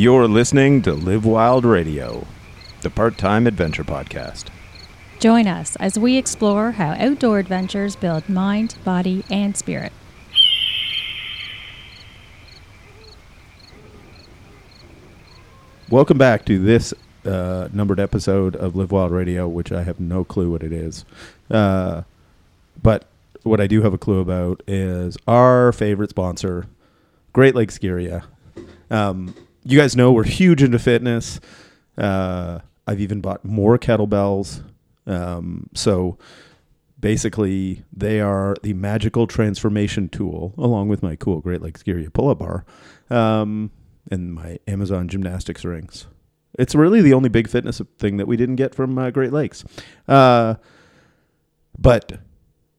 You're listening to Live Wild Radio, the part time adventure podcast. Join us as we explore how outdoor adventures build mind, body, and spirit. Welcome back to this uh, numbered episode of Live Wild Radio, which I have no clue what it is. Uh, but what I do have a clue about is our favorite sponsor, Great Lakes Gearia. Um, you guys know we're huge into fitness. Uh, I've even bought more kettlebells. Um, so basically, they are the magical transformation tool, along with my cool Great Lakes Gearia pull up bar um, and my Amazon gymnastics rings. It's really the only big fitness thing that we didn't get from uh, Great Lakes. Uh, but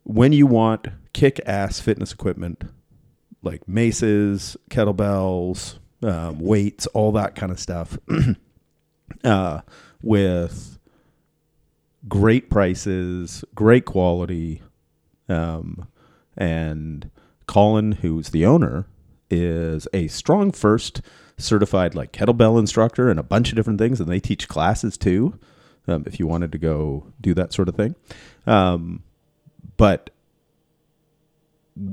when you want kick ass fitness equipment like maces, kettlebells, um, weights, all that kind of stuff, uh, with great prices, great quality, um, and Colin, who's the owner, is a StrongFirst certified like kettlebell instructor and a bunch of different things, and they teach classes too. Um, if you wanted to go do that sort of thing, um, but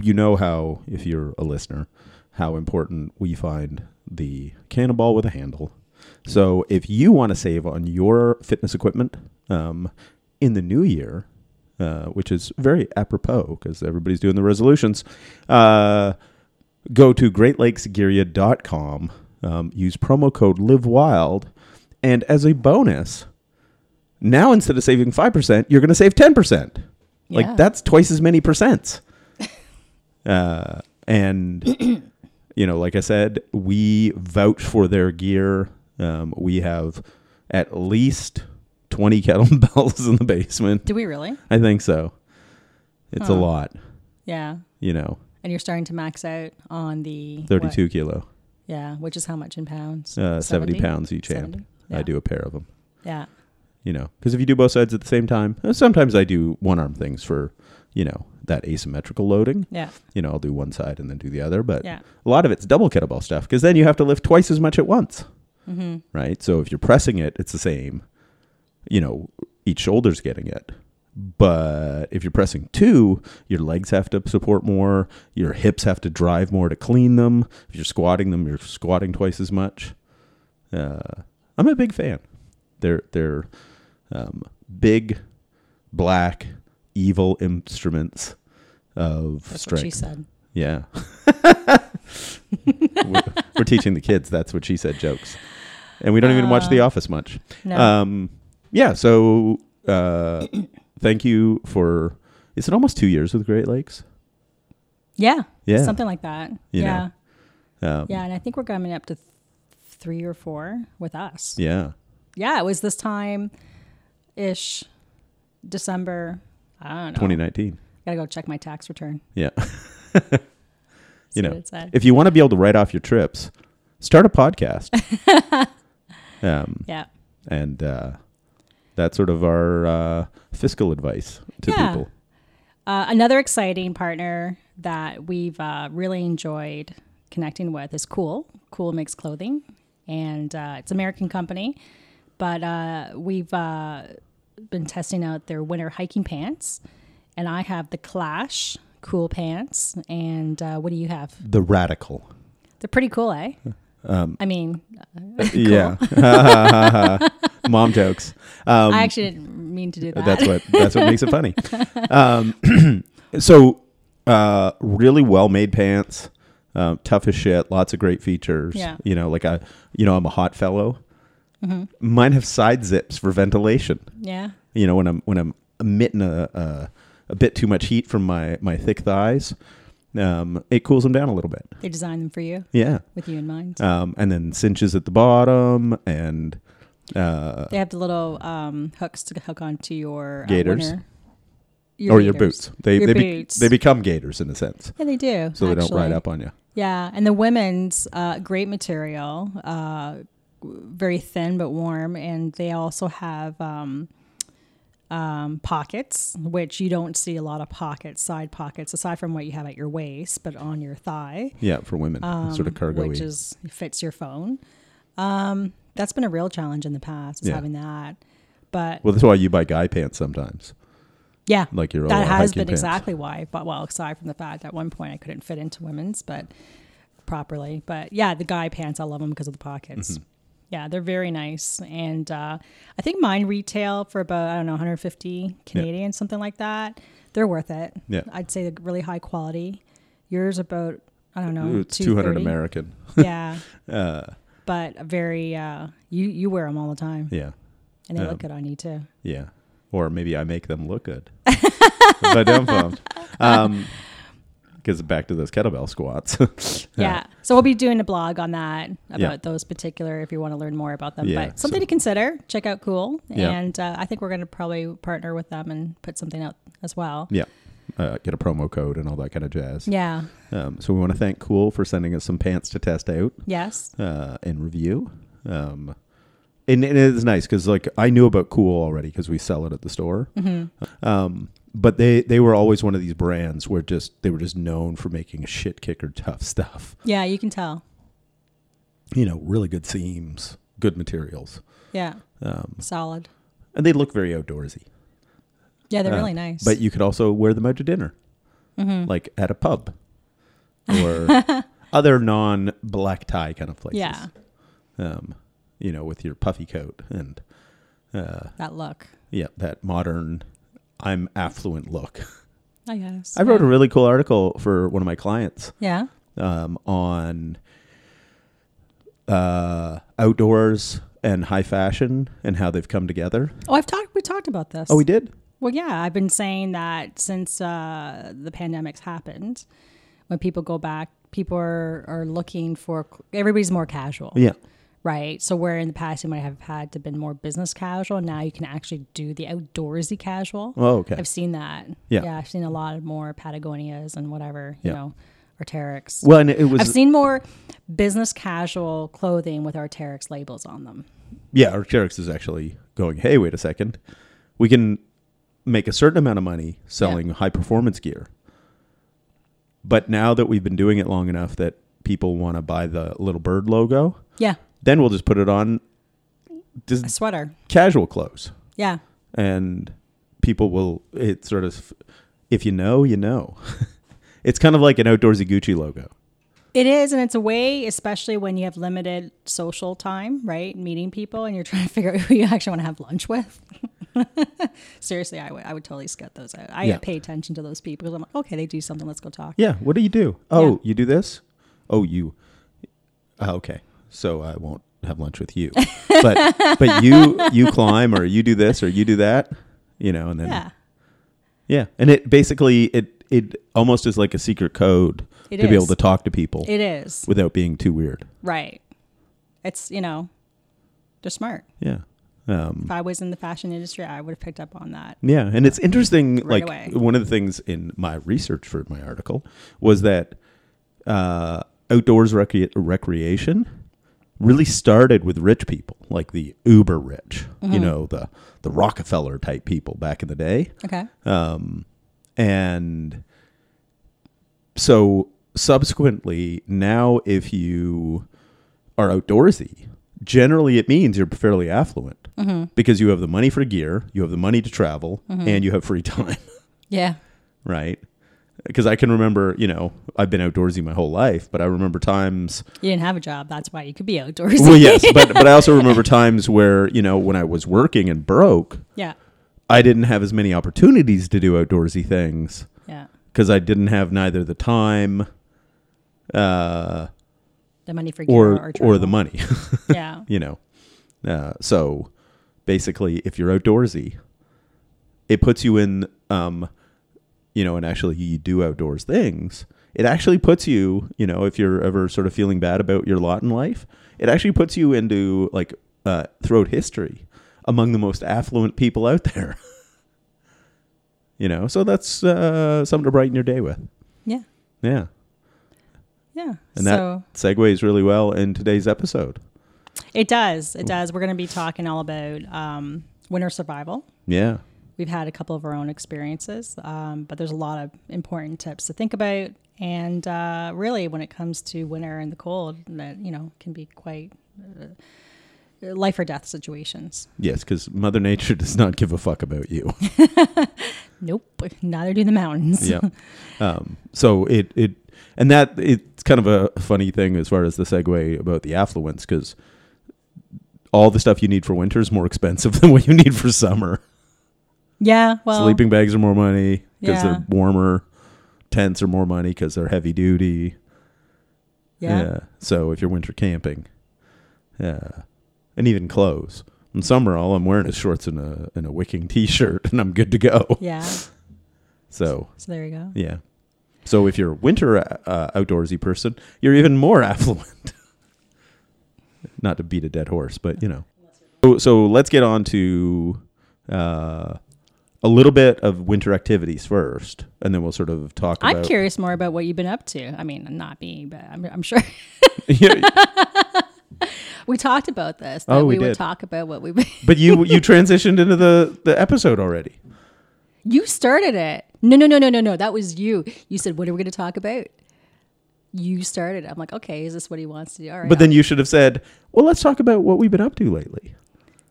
you know how if you're a listener, how important we find the cannonball with a handle. So if you want to save on your fitness equipment um, in the new year, uh, which is very apropos because everybody's doing the resolutions, uh, go to greatlakesgearia.com, um, use promo code LiveWild, and as a bonus, now instead of saving 5%, you're going to save 10%. Yeah. Like that's twice as many percents. uh, and you know, like I said, we vouch for their gear. Um, we have at least 20 kettlebells in the basement. Do we really? I think so. It's a lot, Yeah. you know, And you're starting to max out on the what? 32 kilo, Yeah, which is how much in pounds? uh, 70 pounds each hand. 70? I do a pair of them, Yeah. you know, because if you do both sides at the same time, uh, sometimes I do one arm things for, you know, that asymmetrical loading. Yeah. You know, I'll do one side and then do the other, but Yeah. a lot of it's double kettlebell stuff because then you have to lift twice as much at once. Mm-hmm. right? So if you're pressing it, it's the same. You know, each shoulder's getting it. But if you're pressing two, your legs have to support more, your hips have to drive more to clean them. If you're squatting them, you're squatting twice as much. Uh, I'm a big fan. They're they're um, big, black, evil instruments of That's strength. what she said. Yeah. we're, we're teaching the kids. That's what she said jokes. And we don't even watch The Uh, Office much. No. Um, yeah. So uh, thank you for. Is it almost two years with Great Lakes? yeah. Yeah. Something like that. You yeah. Um, Yeah. And I think we're coming up to th- three or four with us. Yeah. Yeah. It was this time ish, December. I don't know. 2019. Gotta go check my tax return. Yeah. See know, what it said. If you want to be able to write off your trips, start a podcast. um, yeah. and uh, that's sort of our uh, fiscal advice to Yeah. people. Uh, another exciting partner that we've uh, really enjoyed connecting with is KÜHL. KÜHL makes clothing, and uh, it's an American company, but uh, we've uh, been testing out their winter hiking pants, and I have the Klash KÜHL pants, and uh, what do you have? The Radikl. They're pretty cool, eh? Um, I mean, Yeah. Mom jokes. Um, I actually didn't mean to do that. that's what that's what makes it funny. Um, so, uh, really well made pants, um, tough as shit, lots of great features. Yeah. You know, like I, you know, I'm a hot fellow. Mm-hmm. Mine have side zips for ventilation. yeah. You know, when I'm when I'm emitting a a, a bit too much heat from my my thick thighs, um, it cools them down a little bit. They design them for you Yeah. with you in mind. Um, and then cinches at the bottom and. Uh, They have the little um, hooks to hook onto your uh, Gaiters? winter- or your boots. They Your they, be- boots. they become gators in a sense, Yeah, they do. so they don't ride up on you. Yeah, and the women's uh, great material, uh, very thin but warm, and they also have um, um, pockets, which you don't see a lot of pockets, side pockets, aside from what you have at your waist, but on your thigh, Yeah, for women, um, sort of cargo which is fits your phone. That's been a real challenge in the past, is Yeah. having that. But Well, that's why you buy guy pants sometimes. yeah, Like your that has been pants. exactly why. But well, aside from the fact at one point I couldn't fit into women's, but properly. But yeah, the guy pants, I love them because of the pockets. Mm-hmm. Yeah, they're very nice, and uh, I think mine retail for about I don't know 150 Canadian, something like that. They're worth it. Yeah. I'd say really high quality. Yours about I don't know. it's 200 American. Yeah, Uh, but very. Uh, you you wear them all the time, yeah. and they Um, look good on you too. Yeah. Or maybe I make them look good. but I'm pumped. Um, because back to those kettlebell squats. Yeah. So we'll be doing a blog on that about Yeah. those particular if you want to learn more about them. Yeah, but something so- to consider. Check out KÜHL, Yeah. and uh, I think we're going to probably partner with them and put something out as well. yeah. Uh, get a promo code and all that kind of jazz. Yeah. Um, so we want to thank KÜHL for sending us some pants to test out Yes. uh, and review. Um, and, and it is nice because like I knew about KÜHL already because we sell it at the store. Mm-hmm. Um, but they they were always one of these brands where just they were just known for making shit kicker tough stuff. Yeah, you can tell. You know, really good seams, good materials, Yeah. um, Solid. and they look very outdoorsy. Yeah, they're Uh, really nice. But you could also wear them out to dinner, Mm-hmm. like at a pub or other non black tie kind of places. yeah, Um, you know, with your puffy coat and uh, that look. yeah, that modern, I'm affluent look. I guess. I wrote yeah. a really cool article for one of my clients Yeah. um, on uh, outdoors and high fashion and how they've come together. Oh, I've talked. We talked about this. Oh, we did. Well, yeah, I've been saying that since uh, the pandemic's happened, when people go back, people are, are looking for everybody's more casual. Yeah. Right. So where in the past you might have had to been more business casual, now you can actually do the outdoorsy casual. Oh, okay. I've seen that. Yeah. Yeah, I've seen a lot of more Patagonias and whatever, you Yeah. know, Arc'teryx. Well, and it was I've seen more business casual clothing with Arc'teryx labels on them. yeah. Arc'teryx is actually going. Hey, wait a second. We can make a certain amount of money selling high performance gear, but now that we've been doing it long enough that people want to buy the little bird logo, Yeah. Then we'll just put it on just A sweater. casual clothes. Yeah. and people will it sort of if you know you know it's kind of like an outdoorsy gucci logo It is, and it's a way, especially when you have limited social time, right? Meeting people, and you're trying to figure out who you actually want to have lunch with. Seriously, I would, I would totally scut those out. I Yeah. pay attention to those people because I'm like, okay, they do something. Let's go talk. yeah what do you do oh Yeah. you do this oh you oh, okay so i won't have lunch with you but but you you climb or you do this or you do that you know and then Yeah, yeah and it basically it it almost is like a secret code It to be able to talk to people it is without being too weird right. It's you know, they're smart. yeah um If I was in the fashion industry, I would have picked up on that. Yeah, and it's interesting. Right like away. one of the things in my research for my article was that uh, outdoors recre- recreation really started with rich people, like the uber rich. Mm-hmm. You know, the the Rockefeller type people back in the day, Okay. um, and so subsequently, now if you are outdoorsy, generally it means you're fairly affluent Mm-hmm. because you have the money for gear, you have the money to travel, and you have free time, Yeah. right? Because I can remember, you know, I've been outdoorsy my whole life, but I remember times. You didn't have a job. That's why you could be outdoorsy. Well, yes, but but I also remember times where you know when I was working and broke, yeah. I didn't have as many opportunities to do outdoorsy things Yeah. because I didn't have neither the time, uh, The money for or or, or the money. Yeah. you know. Uh, so basically, if you're outdoorsy, it puts you in, um, you know, and actually you do outdoors things. It actually puts you, you know, if you're ever sort of feeling bad about your lot in life, it actually puts you into like uh, throughout history among the most affluent people out there. you know, so that's uh, something to brighten your day with. Yeah. Yeah, Yeah. and so that segues really well in today's episode. it does. It does. We're going to be talking all about um, winter survival. Yeah. We've had a couple of our own experiences, um, but there's a lot of important tips to think about. And uh, really, when it comes to winter and the cold, that you know can be quite uh, life or death situations. Yes, because Mother Nature does not give a fuck about you. Nope, neither do the mountains. yeah. Um, so it it and that it's kind of a funny thing as far as the segue about the affluence because all the stuff you need for winter is more expensive than what you need for summer. Yeah, well, Sleeping bags are more money because Yeah. they're warmer. Tents are more money because they're heavy duty. yeah, So if you're winter camping, yeah, and even clothes. In summer, all I'm wearing is shorts and a and a wicking t-shirt, and I'm good to go. yeah. So So there you go. yeah. So if you're a winter uh, outdoorsy person, you're even more affluent. Not to beat a dead horse, but you know. So, so let's get on to uh, a little bit of winter activities first, and then we'll sort of talk I'm about. curious more about what you've been up to. I mean, not me, but I'm, I'm sure we talked about this. Oh, that Oh, we we, would did. talk about what we. but you you transitioned into the the episode already. You started it. No, no, no, no, no, no. That was you. You said, "What are we going to talk about?" You started. it. I'm like, okay, is this what he wants to do? All right. But then you should have said, "Well, let's talk about what we've been up to lately."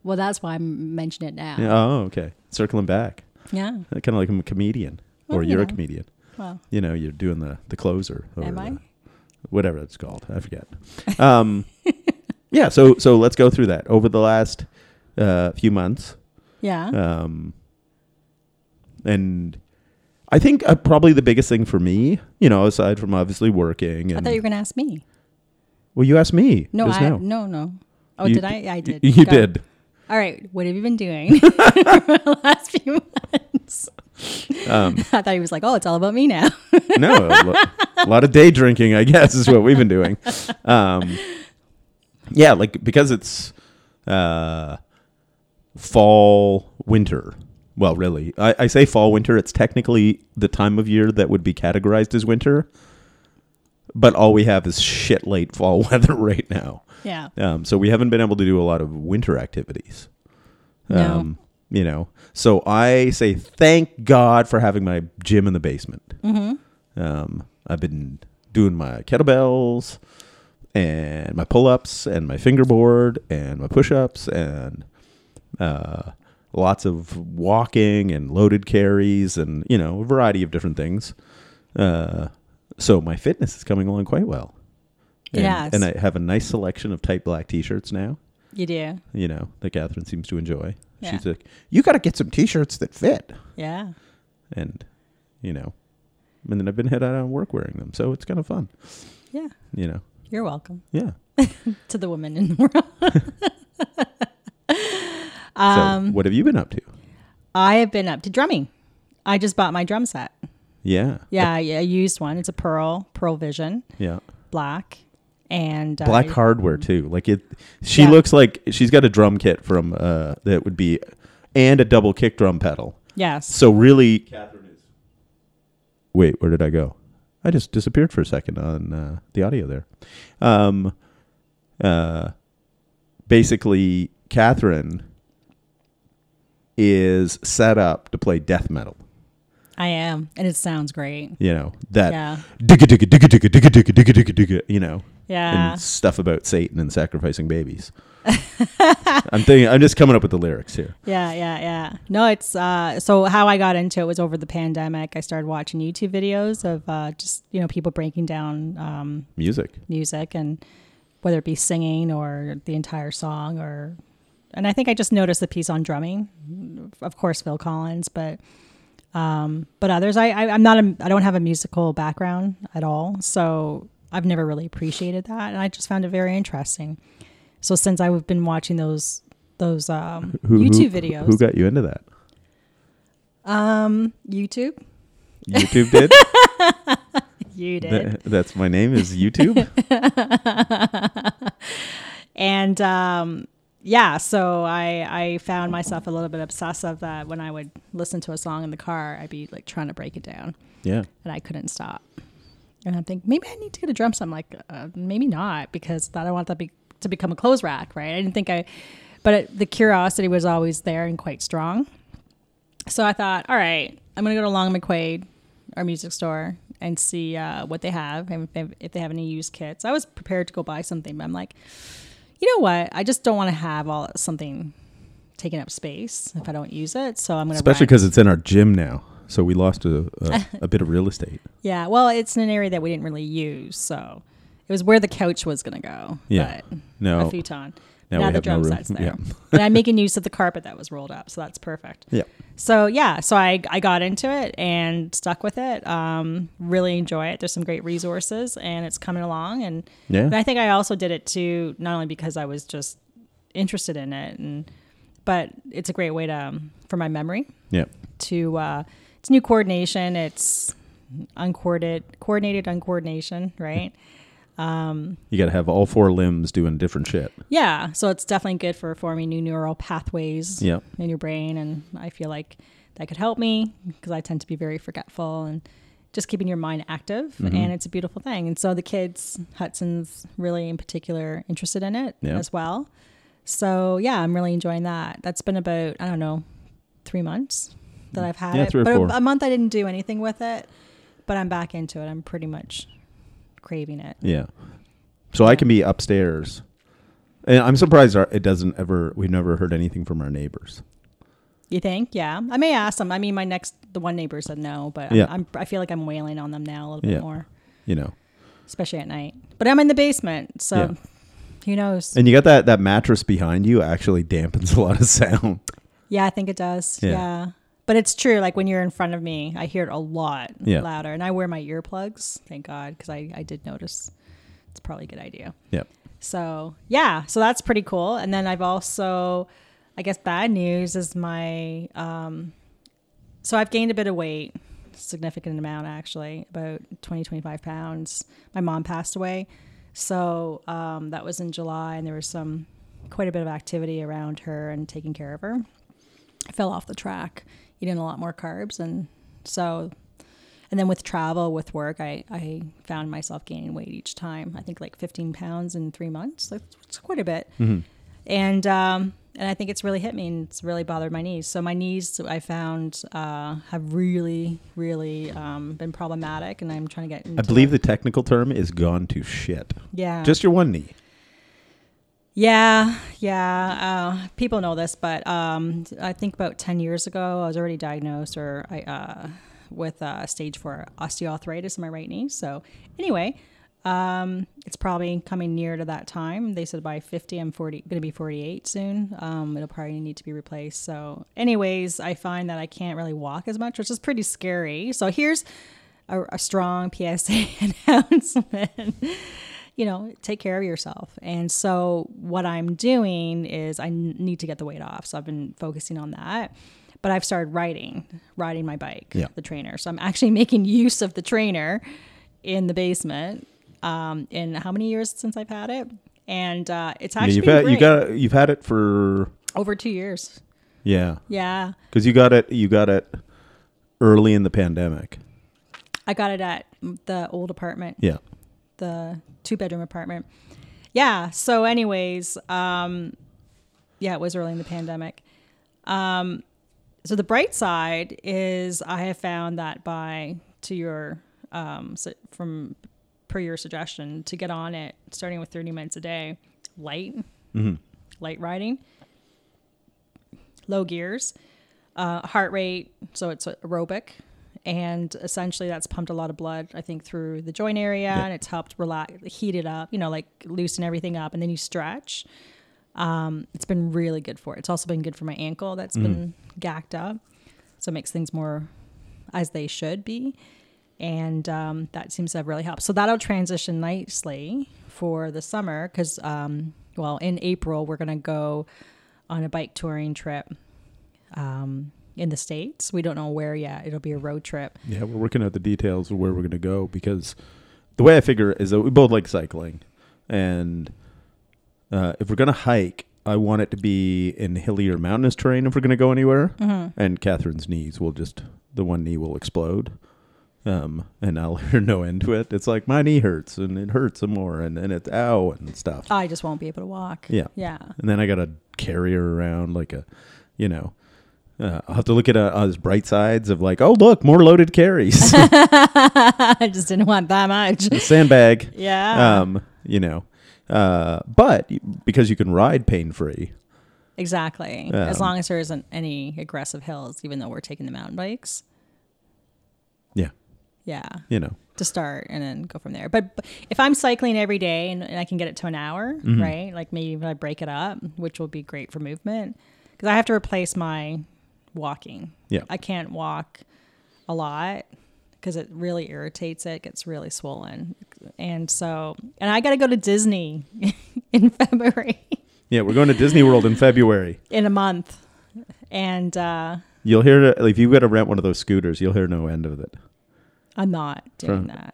Well, that's why I'm mentioning it now. Yeah, oh, okay. Circling back, Yeah. kind of like I'm a comedian, Well, or you you're a know. comedian. Well, You know, you're doing the the closer. Or am I? the- whatever it's called. I forget. Um, yeah. So so let's go through that over the last uh, few months, Yeah. um, and I think uh, probably the biggest thing for me, you know, aside from obviously working, I and thought you were going to ask me. well, you asked me. No, just I now. no no. Oh, You- did I? I did. You did. All right. What have you been doing for the last few months? Um, I thought he was like, "Oh, it's all about me now." no, a, lo- a lot of day drinking, I guess, is what we've been doing. Um, yeah, like because it's uh, fall, winter. Well, really, I, I say fall, winter. It's technically the time of year that would be categorized as winter, but all we have is shit late fall weather right now. Yeah. Um, so we haven't been able to do a lot of winter activities. No. Um, you know, so I say thank God for having my gym in the basement. Mm-hmm. Um, I've been doing my kettlebells and my pull-ups and my fingerboard and my push-ups and uh, lots of walking and loaded carries and you know a variety of different things. Uh, so my fitness is coming along quite well. And, and I have a nice selection of tight black T-shirts now. You do. You know that Catherine seems to enjoy. Yeah. She's like, "You got to get some T-shirts that fit," Yeah. and you know, and then I've been head out on work wearing them, so it's kind of fun. Yeah. You know, You're welcome yeah. to the women in the world. um, so what have you been up to? I have been up to drumming. I just bought my drum set. Yeah, Yeah, I, I used one. It's a Pearl, Pearl Vision, yeah. black, and black I, hardware mm. too. Like it, she yeah. looks like she's got a drum kit from uh, that would be, and a double kick drum pedal. Yes. So really, Catherine is. Wait, where did I go? I just disappeared for a second on uh, the audio there. Um, uh, basically, Catherine is set up to play death metal. I am, and it sounds great. You know that. Yeah. You know yeah. and stuff about Satan and sacrificing babies. I'm thinking. I'm just coming up with the lyrics here. Yeah, yeah, yeah. No, it's uh so how I got into it was over the pandemic. I started watching YouTube videos of uh just, you know, people breaking down um Music. music and whether it be singing or the entire song or and I think I just noticed the piece on drumming. Of course Phil Collins, but um but others I, I I'm not a I don't have a musical background at all. So I've never really appreciated that and I just found it very interesting. So since I've been watching those those um, Who- who- YouTube videos, Who got you into that? um, YouTube, YouTube did. you did, Th- that's my name is YouTube. and um, yeah. So I I found myself a little bit obsessive that when I would listen to a song in the car, I'd be like trying to break it down, yeah. and I couldn't stop. And I'm thinking maybe I need to get a drum set. I'm like uh, maybe not because I don't want that be, to become a clothes rack, right? I didn't think I, but it, the curiosity was always there and quite strong. So I thought, all right, I'm gonna go to Long McQuade, our music store, and see uh, what they have and if they, if they have any used kits. I was prepared to go buy something, but I'm like, You know what? I just don't want to have all something taking up space if I don't use it. So I'm going to Especially because it's in our gym now. So we lost a, a, a bit of real estate. yeah. Well, it's in an area that we didn't really use, so it was where the couch was going to go. Yeah. but No. a futon. Now Now, the no drum room. set's there, Yeah. and I'm making use of the carpet that was rolled up, so that's perfect. Yeah. So yeah, so I I got into it and stuck with it. Um, really enjoy it. There's some great resources, and it's coming along. And, Yeah. and I think I also did it too, not only because I was just interested in it, and but it's a great way to um, for my memory Yeah. to uh, it's new coordination. It's uncoordinated, coordinated uncoordination, right? You got to have all four limbs doing different shit. Yeah, so it's definitely good for forming new neural pathways Yeah. in your brain, and I feel like that could help me because I tend to be very forgetful and just keeping your mind active, Mm-hmm. and it's a beautiful thing. And so the kids, Hudson's really in particular interested in it Yeah. as well. So yeah, I'm really enjoying that. That's been about I don't know three months that mm. I've had Yeah, it, but four. a month I didn't do anything with it, but I'm back into it. I'm pretty much craving it. Yeah. So I can be upstairs. And I'm surprised our, it doesn't ever, we've never heard anything from our neighbors. You think? Yeah. I may ask them. I mean, my next, the one neighbor said no, but Yeah. I'm, I'm, I feel like I'm wailing on them now a little Yeah. bit more, You know, especially at night. But I'm in the basement, so Yeah. who knows? and you got that that mattress behind you actually dampens a lot of sound. yeah, I think it does. Yeah. Yeah. But it's true. Like when you're in front of me, I hear it a lot Yeah. louder. And I wear my earplugs, thank God, because I, I did notice it's probably a good idea. Yeah. So yeah, so that's pretty cool. And then I've also, I guess, bad news is my, um, so I've gained a bit of weight, significant amount actually, about 20, 25 pounds. My mom passed away, so um, that was in July, and there was some quite a bit of activity around her and taking care of her. I fell off the track, eating a lot more carbs, and so and then with travel, with work, I, I found myself gaining weight each time. I think like 15 pounds in three months. That's it's quite a bit. And um, and I think it's really hit me and it's really bothered my knees. So my knees, I found, uh, have really, really um, been problematic, and I'm trying to get. I believe the technical term is gone to shit. yeah, Just your one knee. Yeah, yeah. Uh, people know this, but um, I think about ten years ago, I was already diagnosed or I uh, with uh, stage four osteoarthritis in my right knee. So anyway, um, it's probably coming near to that time. They said by fifty, I'm forty, going to be forty-eight soon. Um, it'll probably need to be replaced. So, anyways, I find that I can't really walk as much, which is pretty scary. So here's a, a strong PSA announcement you know, take care of yourself. And so what I'm doing is I need to get the weight off. So I've been focusing on that. But I've started riding, riding my bike, Yeah. the trainer. So I'm actually making use of the trainer in the basement. Um, in how many years since I've had it? And uh, it's Yeah, actually you've been had, you got you've had it for over two years. yeah, Yeah, because you got it you got it early in the pandemic. I got it at the old apartment. Yeah. The two bedroom apartment. Yeah. So, anyways, um, yeah, it was early in the pandemic. Um, so the bright side is I have found that by to your um, so from per your suggestion to get on it, starting with thirty minutes a day, light, light riding, low gears, uh, heart rate, so it's aerobic, and essentially that's pumped a lot of blood, I think, through the joint area, and it's helped relax, heat it up, you know, like loosen everything up, and then you stretch. Um, it's been really good for it. It's also been good for my ankle that's been gacked up, so it makes things more as they should be, and um, that seems to have really helped. So that'll transition nicely for the summer because, um, well, in April we're gonna go on a bike touring trip um, in the states. We don't know where yet. It'll be a road trip. Yeah, we're working out the details of where we're going to go because the way I figure it is that we both like cycling, and uh, if we're going to hike, I want it to be in hilly or mountainous terrain if we're going to go anywhere. Mm-hmm. And Catherine's knees will just the one knee will explode, um, and I'll hear no end to it. It's like my knee hurts and it hurts some more, and then it's ow and stuff. I just won't be able to walk. Yeah. Yeah. And then I got to carry her around like a, you know. Uh, I'll have to look at uh, his bright sides of like, oh look, more loaded carries. I just didn't want that much. sandbag. Yeah. Um, you know, Uh, but because you can ride pain free, Exactly. as Um, long as there isn't any aggressive hills, even though we're taking the mountain bikes. yeah, Yeah. you know, To start and then go from there. But, but if I'm cycling every day and, and I can get it to an hour, Mm-hmm. right? Like maybe if I break it up, which will be great for movement, because I have to replace my walking. Yeah. I can't walk a lot because it really irritates it, gets really swollen. And so, and I got to go to Disney in February, yeah, we're going to Disney World in February. in a month. And uh, You'll hear if you've got to rent one of those scooters, you'll hear no end of it. I'm not doing From- that.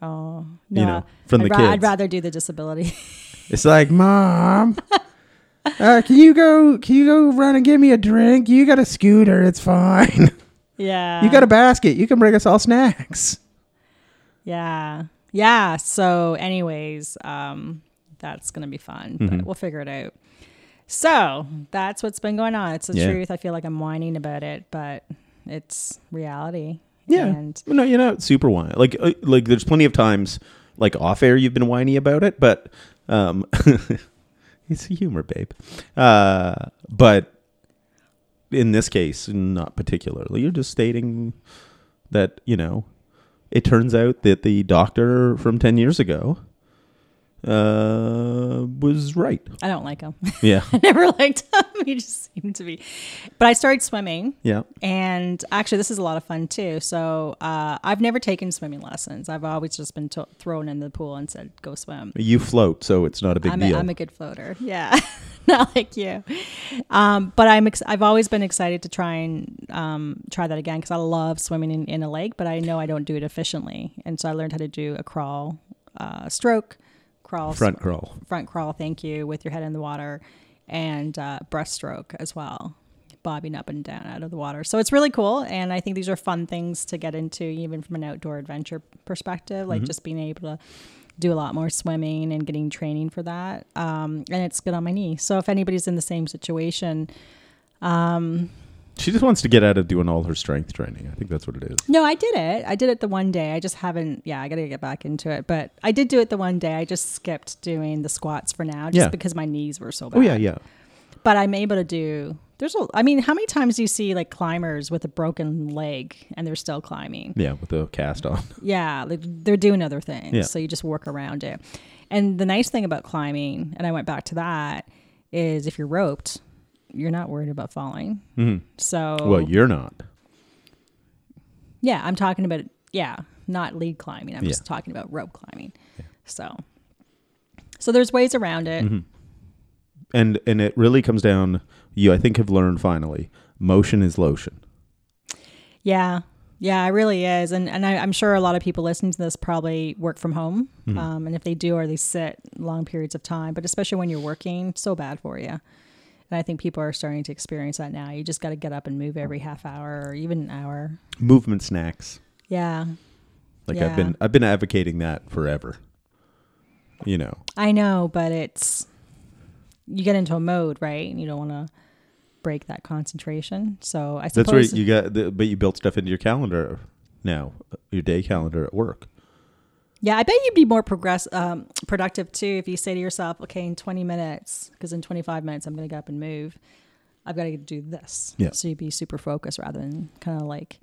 Oh, no. You know, from I'd the ra- kids. I'd rather do the disability. It's like, mom, uh, can you go? Can you go run and give me a drink? You got a scooter, it's fine. yeah. you got a basket, you can bring us all snacks. Yeah. Yeah. So, anyways, um, that's going to be fun, Mm-hmm. but we'll figure it out. So, that's what's been going on. It's the Yeah. truth. I feel like I'm whining about it, but it's reality. Yeah, And no, you're not super whiny. Like, uh, like there's plenty of times, like off air, you've been whiny about it, but um, it's humor, babe. Uh, but in this case, not particularly. You're just stating that you know, it turns out that the doctor from ten years ago uh, was right. I don't like them. Yeah, I never liked them. You just seem to be. But I started swimming. yeah. And actually, this is a lot of fun too. So uh, I've never taken swimming lessons. I've always just been to- thrown in the pool and said, "Go swim." You float, so it's not a big I'm deal. A, I'm a good floater. Yeah, not like you. Um, but I'm ex- I've always been excited to try and um, try that again because I love swimming in, in a lake, but I know I don't do it efficiently, and so I learned how to do a crawl, uh, stroke, crawl, Front crawl. front crawl. Thank you with your head in the water, and uh, breaststroke as well. Bobbing up and down out of the water. So it's really cool. And I think these are fun things to get into, even from an outdoor adventure perspective, like just being able to do a lot more swimming and getting training for that. Um, and it's good on my knee. So if anybody's in the same situation, She just wants to get out of doing all her strength training. I think that's what it is. no, I did it. I did it the one day. I just haven't, yeah, I got to get back into it. But I did do it the one day. I just skipped doing the squats for now just Yeah. because my knees were so bad. Oh yeah, yeah. but I'm able to do. There's a. I mean, how many times do you see like climbers with a broken leg and they're still climbing? Yeah, with the cast on. Yeah, like they're doing other things. Yeah. So you just work around it. And the nice thing about climbing, and I went back to that, is if you're roped, you're not worried about falling. So Well, you're not. yeah, I'm talking about yeah, not lead climbing. I'm Yeah. just talking about rope climbing. So, so there's ways around it. Mm-hmm. And and it really comes down you I think have learned finally, motion is lotion. Yeah. Yeah, it really is. And and I, I'm sure a lot of people listening to this probably work from home. Mm-hmm. Um, and if they do or they sit long periods of time, but especially when you're working, so bad for you. And I think people are starting to experience that now. You just got to get up and move every half hour or even an hour. Movement snacks. Yeah. Like Yeah. I've been I've been advocating that forever. You know. I know, but it's you get into a mode, right? And you don't want to break that concentration. So I suppose That's right. You got the, but you built stuff into your calendar now, your day calendar at work. Yeah, I bet you'd be more progress um, productive too if you say to yourself, okay, in 20 minutes, because in 25 minutes I'm going to get up and move. I've got to do this. Yeah. So you'd be super focused rather than kind of like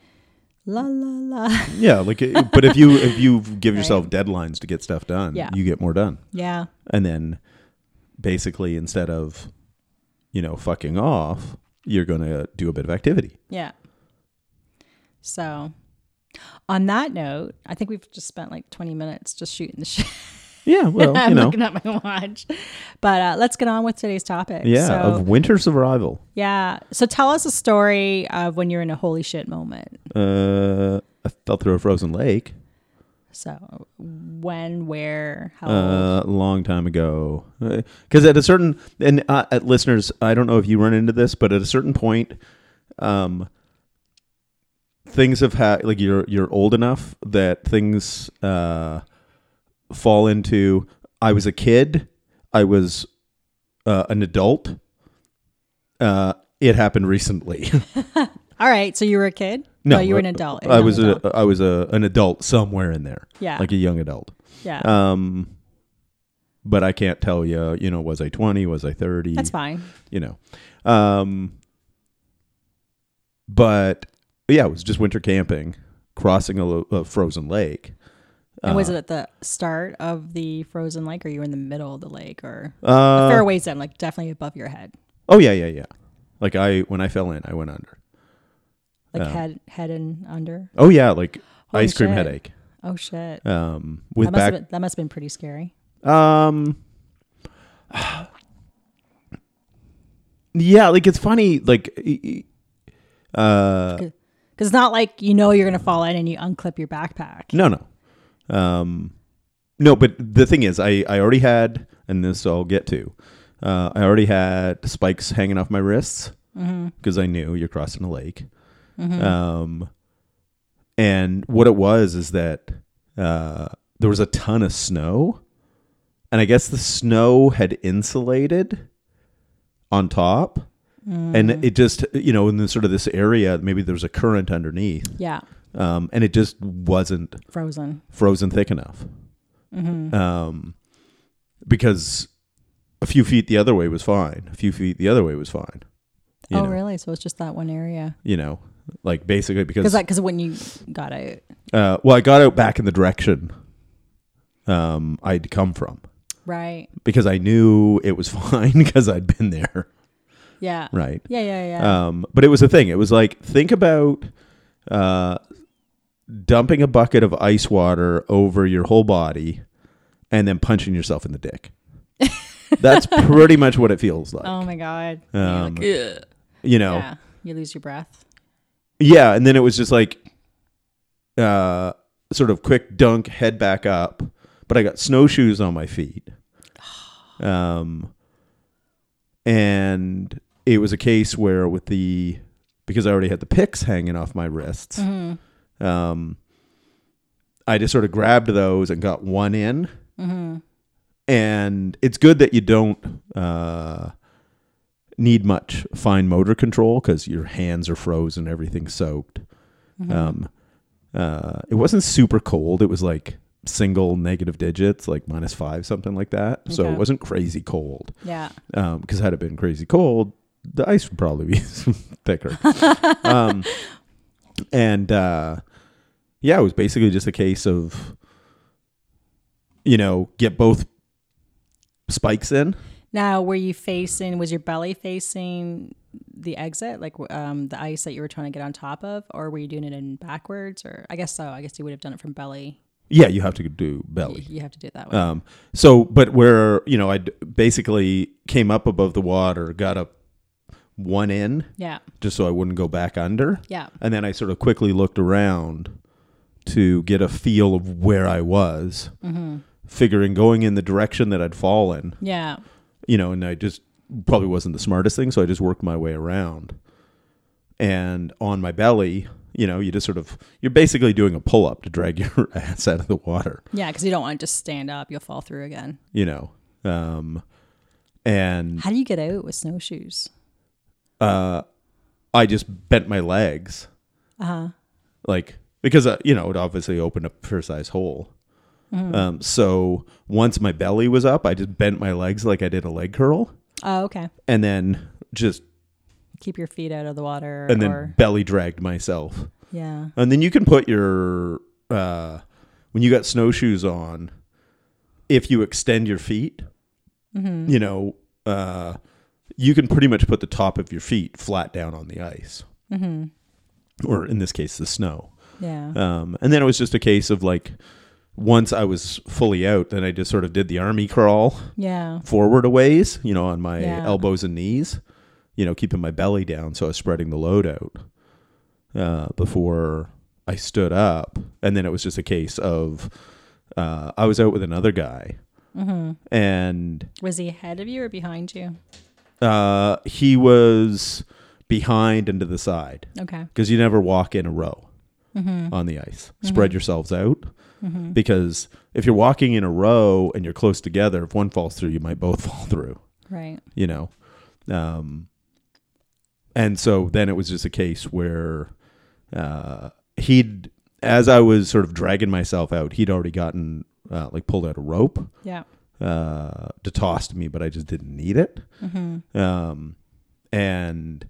la la la. Yeah, like but if you if you give Right. yourself deadlines to get stuff done, Yeah. you get more done. yeah. And then basically instead of you know fucking off, you're going to do a bit of activity. Yeah. So on that note, I think we've just spent like 20 minutes just shooting the shit. Yeah, well, I'm you know. looking at my watch. But uh, let's get on with today's topic. Yeah, So, of winter survival. yeah. So tell us a story of when you're in a holy shit moment. Uh, I fell through a frozen lake So when, where, how uh, long time ago. Because at a certain and uh, at listeners, I don't know if you run into this, but at a certain point, um, things have had like you're you're old enough that things uh fall into. I was a kid. I was uh, an adult. Uh, it happened recently. All right. So you were a kid? no, you were an uh, adult. I was adult. a I was a an adult somewhere in there, yeah. like a young adult. yeah. Um, but I can't tell you. You know, was I twenty? Was I thirty? That's fine. You know, um, but yeah, it was just winter camping, crossing a, lo- a frozen lake. And was Uh, it at the start of the frozen lake, or you were in the middle of the lake, or Uh, a fair ways down, like definitely above your head, oh yeah, yeah, yeah. Like I when I fell in, I went under. like Oh. head head and under? Oh yeah, like Holy ice cream shit. headache. Oh shit! Um, with That must, back have been, that must have been pretty scary. Um. Yeah, like it's funny, like, uh, Because it's not like you know you're gonna fall in and you unclip your backpack. no, no, um, no. But the thing is, I I already had, and this I'll get to. Uh, I already had spikes hanging off my wrists because I knew you're crossing a lake. Um, and what it was is that uh, there was a ton of snow, and I guess the snow had insulated on top, and it just you know in this sort of this area maybe there was a current underneath, Yeah, um, and it just wasn't frozen. frozen thick enough. Um, because a few feet the other way was fine. A few feet the other way was fine. You oh know, really? So it's just that one area? You know, like basically because Because because when you got out, uh, well, I got out back in the direction um, I'd come from right? because I knew it was fine because I'd been there, Yeah, right? yeah, yeah, yeah. Um, but it was a thing. It was like think about uh, dumping a bucket of ice water over your whole body and then punching yourself in the dick. That's pretty much what it feels like. oh my god! Um, You're like, you know, yeah, you lose your breath. Yeah, and then it was just like uh sort of quick dunk, head back up, but I got snowshoes on my feet. Um and it was a case where with the because I already had the picks hanging off my wrists. Um I just sort of grabbed those and got one in. And it's good that you don't uh need much fine motor control because your hands are frozen, everything's soaked. Um, uh, it wasn't super cold. It was like single negative digits, like minus five, something like that. So it wasn't crazy cold. Yeah, Because had it been crazy cold, the ice would probably be thicker. um, and uh, yeah, it was basically just a case of, you know, get both spikes in. Now, were you facing? Was your belly facing the exit, like um, the ice that you were trying to get on top of, or were you doing it in backwards? Or I guess so. I guess you would have done it from belly. Yeah, you have to do belly. you have to do it that way. Um, so, but where you know, I basically came up above the water, got a one in, yeah, just so I wouldn't go back under, yeah, and then I sort of quickly looked around to get a feel of where I was, figuring going in the direction that I'd fallen, yeah. you know, and I just probably wasn't the smartest thing, so I just worked my way around, and on my belly. You know, you just sort of, you're basically doing a pull up to drag your ass out of the water. Yeah, because you don't want to just stand up; you'll fall through again. you know um and How do you get out with snowshoes? Uh i just bent my legs. Uh huh. like because uh, you know it obviously opened up a fair size hole. Um so once my belly was up i just bent my legs like i did a leg curl. Oh, okay. and then just Keep your feet out of the water, and then belly dragged myself. Yeah, and then you can put your uh when you got snowshoes on if you extend your feet you know uh you can pretty much put the top of your feet flat down on the ice or in this case the snow yeah, um and then it was just a case of like once i was fully out then i just sort of did the army crawl yeah. forward a ways you know on my Yeah. elbows and knees you know keeping my belly down so i was spreading the load out uh, before i stood up and then it was just a case of uh, i was out with another guy Mm-hmm. and Was he ahead of you or behind you? Uh, he was behind and to the side Okay. because you never walk in a row Mm-hmm. on the ice spread yourselves out because if you're walking in a row and you're close together if one falls through you might both fall through Right. you know um and so then it was just a case where uh he'd as i was sort of dragging myself out he'd already gotten uh, like pulled out a rope Yeah. Uh, to toss to me, but I just didn't need it. Um, and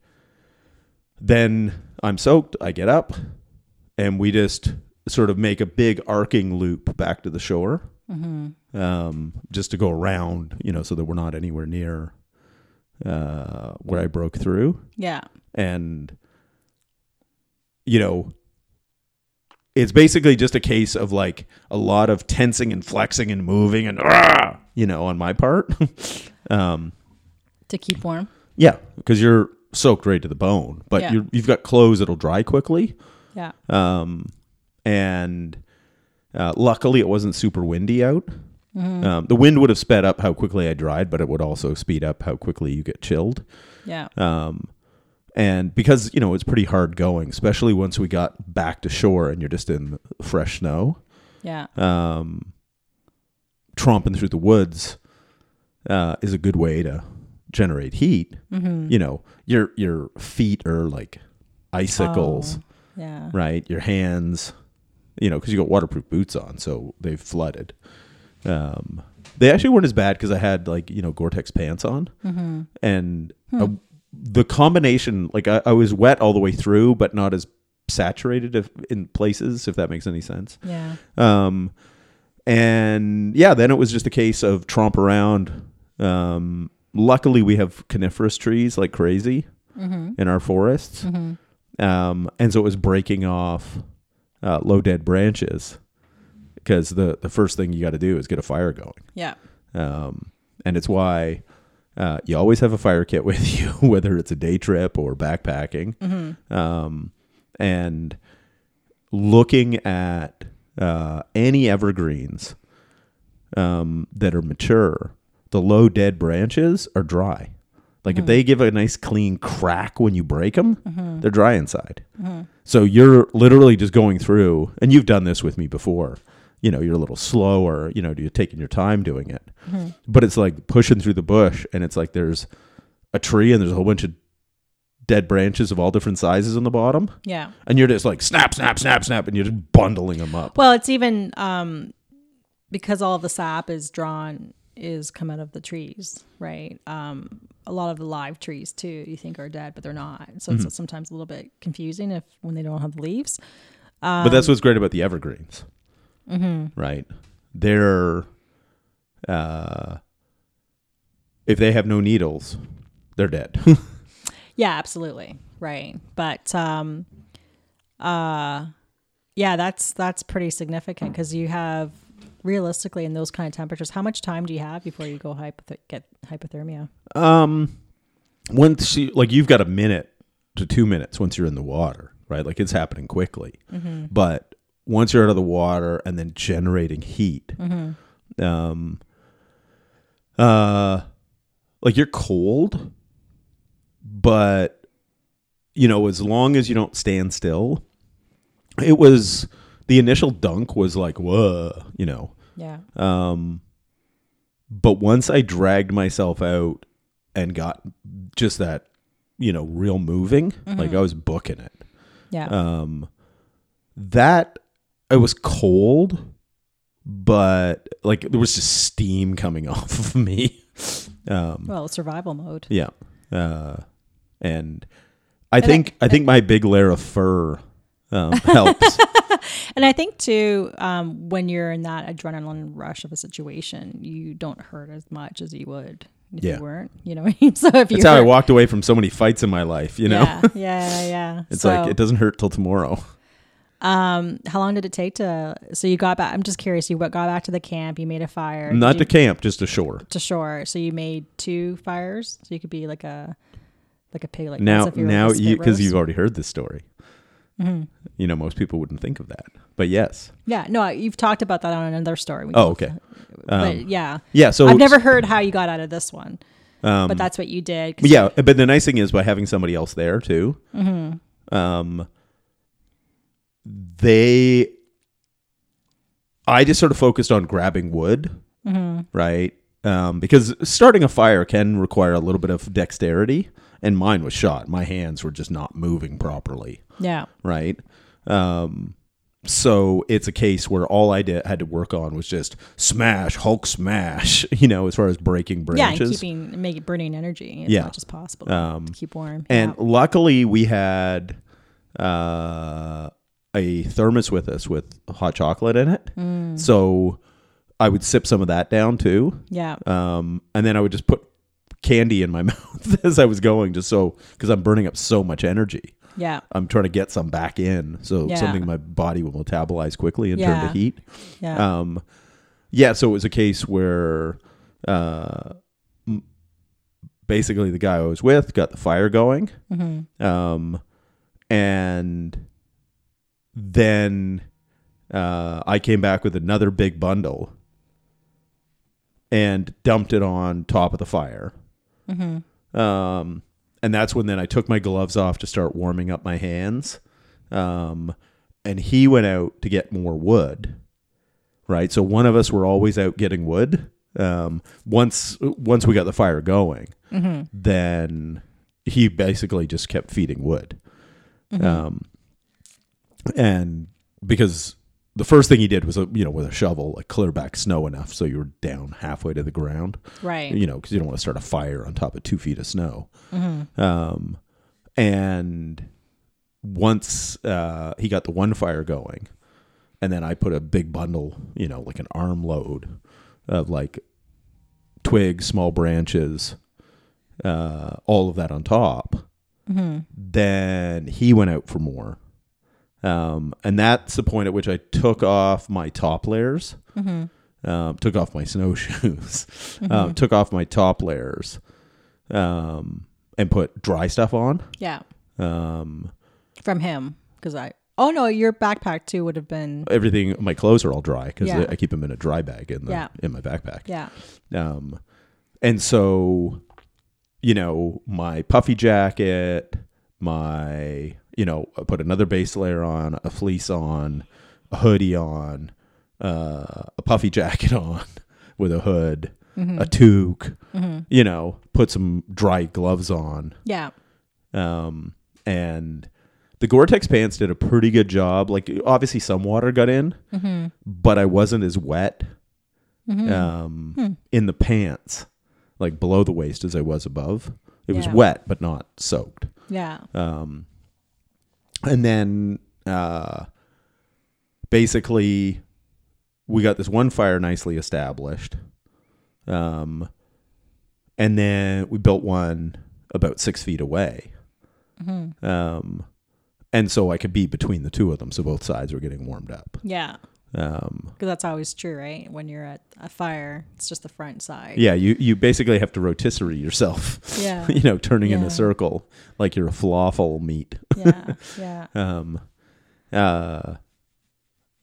then I'm soaked. I get up, and we just sort of make a big arcing loop back to the shore, um, just to go around, you know, so that we're not anywhere near uh, where I broke through Yeah. and you know it's basically just a case of like a lot of tensing and flexing and moving and "Ah!" You know on my part um To keep warm. yeah because you're soaked right to the bone but Yeah. you're, you've got clothes that'll dry quickly Yeah. um and uh, luckily it wasn't super windy out Mm-hmm. um, the wind would have sped up how quickly I dried, but it would also speed up how quickly you get chilled. Yeah. Um, and because you know it's pretty hard going, especially once we got back to shore and you're just in fresh snow, Yeah. um, tromping through the woods uh, is a good way to generate heat. Mm-hmm. You know, your your feet are like icicles, Oh, yeah. right? Your hands, you know, because you got waterproof boots on, so they've flooded. Um, they actually weren't as bad because I had like you know Gore-Tex pants on, Mm-hmm. and uh, the combination, like I, I was wet all the way through, but not as saturated if, in places, if that makes any sense. Yeah. Um, and yeah, then it was just a case of tromp around. Um, luckily, we have coniferous trees like crazy Mm-hmm. in our forests, Mm-hmm. um, and so it was breaking off uh, low dead branches because the the first thing you got to do is get a fire going. Yeah. Um, and it's why uh, you always have a fire kit with you, whether it's a day trip or backpacking. Mm-hmm. Um, and looking at uh, any evergreens um, that are mature, the low dead branches are dry. Like if they give a nice clean crack when you break them, they're dry inside. So you're literally just going through, and you've done this with me before. You know, you're a little slower. You know, you're taking your time doing it, but it's like pushing through the bush, and it's like there's a tree, and there's a whole bunch of dead branches of all different sizes on the bottom, Yeah. and you're just like snap, snap, snap, snap, and you're just bundling them up. Well, it's even um, because all the sap is drawn is come out of the trees, right? Um, a lot of the live trees too, you think are dead, but they're not. So Mm-hmm. it's sometimes a little bit confusing if when they don't have the leaves. but that's what's great about the evergreens, right? They're uh, if they have no needles, they're dead. Yeah, absolutely. Right. But um uh yeah, that's that's pretty significant because you have realistically in those kind of temperatures, how much time do you have before you go hypoth- get hypothermia? Um, once you like, you've got a minute to two minutes once you're in the water, right? Like it's happening quickly. But once you're out of the water and then generating heat, um, uh, like you're cold, but you know, as long as you don't stand still, it was the initial dunk was like, whoa, you know. Yeah. Um, but once I dragged myself out and got just that, you know, real moving, like I was booking it. Yeah. Um, that it was cold, but like there was just steam coming off of me. Um, well, survival mode. yeah. Uh, and I think I think my big layer of fur um, helps. And I think too, um, when you're in that adrenaline rush of a situation, you don't hurt as much as you would if Yeah. you weren't. You know I? So if you That's how I walked away from so many fights in my life. You know, Yeah, yeah, yeah. it's So, like it doesn't hurt till tomorrow. um, how long did it take to? So you got back. I'm just curious. You got back to the camp. You made a fire. Not to camp, just to shore. to shore. So you made two fires. So you could be like a like a pig. Like now as if you were now you because you've already heard this story Mm-hmm. you know most people wouldn't think of that but yes yeah. No, you've talked about that on another story. We- oh okay but um, yeah. yeah so I've never heard how you got out of this one, um, but that's what you did. but yeah but the nice thing is by having somebody else there too Mm-hmm. um they i just sort of focused on grabbing wood Mm-hmm. right um because starting a fire can require a little bit of dexterity and mine was shot my hands were just not moving properly Yeah. right? Um, so it's a case where all I did had to work on was just smash Hulk smash, you know, as far as breaking branches. Yeah, and keeping make it burning energy as Yeah. much as possible Um, to keep warm. And yeah. luckily, we had uh, a thermos with us with hot chocolate in it. Mm. So I would sip some of that down too. yeah, Um, and then I would just put candy in my mouth as I was going, just so because I'm burning up so much energy. yeah, I'm trying to get some back in, so Yeah. something my body will metabolize quickly and turn to heat. yeah, Um, yeah, so it was a case where uh, m- basically the guy I was with got the fire going, hmm um, and then uh, I came back with another big bundle and dumped it on top of the fire. Hmm Um, and that's when then I took my gloves off to start warming up my hands. Um, and he went out to get more wood. Right. So one of us were always out getting wood. Um, once once we got the fire going, hmm then he basically just kept feeding wood. Mm-hmm. Um, and because the first thing he did was, uh, you know, with a shovel, like clear back snow enough so you were down halfway to the ground, right. you know, because you don't want to start a fire on top of two feet of snow. hmm Um, and once uh, he got the one fire going, and then I put a big bundle, you know, like an arm load of like twigs, small branches, uh, all of that on top. hmm Then he went out for more. Um, and that's the point at which I took off my top layers, hmm um, took off my snowshoes, um, took off my top layers, um, and put dry stuff on. Yeah, Um, from him because I. Oh no, your backpack too would have been. everything, my clothes are all dry because Yeah. I keep them in a dry bag in the Yeah. in my backpack. Yeah. Um, and so, you know, my puffy jacket, my, you know, put another base layer on, a fleece on, a hoodie on, uh, a puffy jacket on with a hood, Mm-hmm. a toque, you know, put some dry gloves on. Yeah. Um, and the Gore-Tex pants did a pretty good job. Like obviously some water got in, Mm-hmm. but I wasn't as wet um, Hmm. in the pants, like below the waist as I was above. It was wet, but not soaked. Yeah. Um, and then uh, basically, we got this one fire nicely established. Um, and then we built one about six feet away. Mm-hmm. Um, and so I could be between the two of them, so both sides were getting warmed up. Yeah. Um, Because that's always true, right? When you're at a fire, it's just the front side. yeah, you you basically have to rotisserie yourself. Yeah. you know, turning in a circle like you're a falafel meat. yeah. Yeah. um uh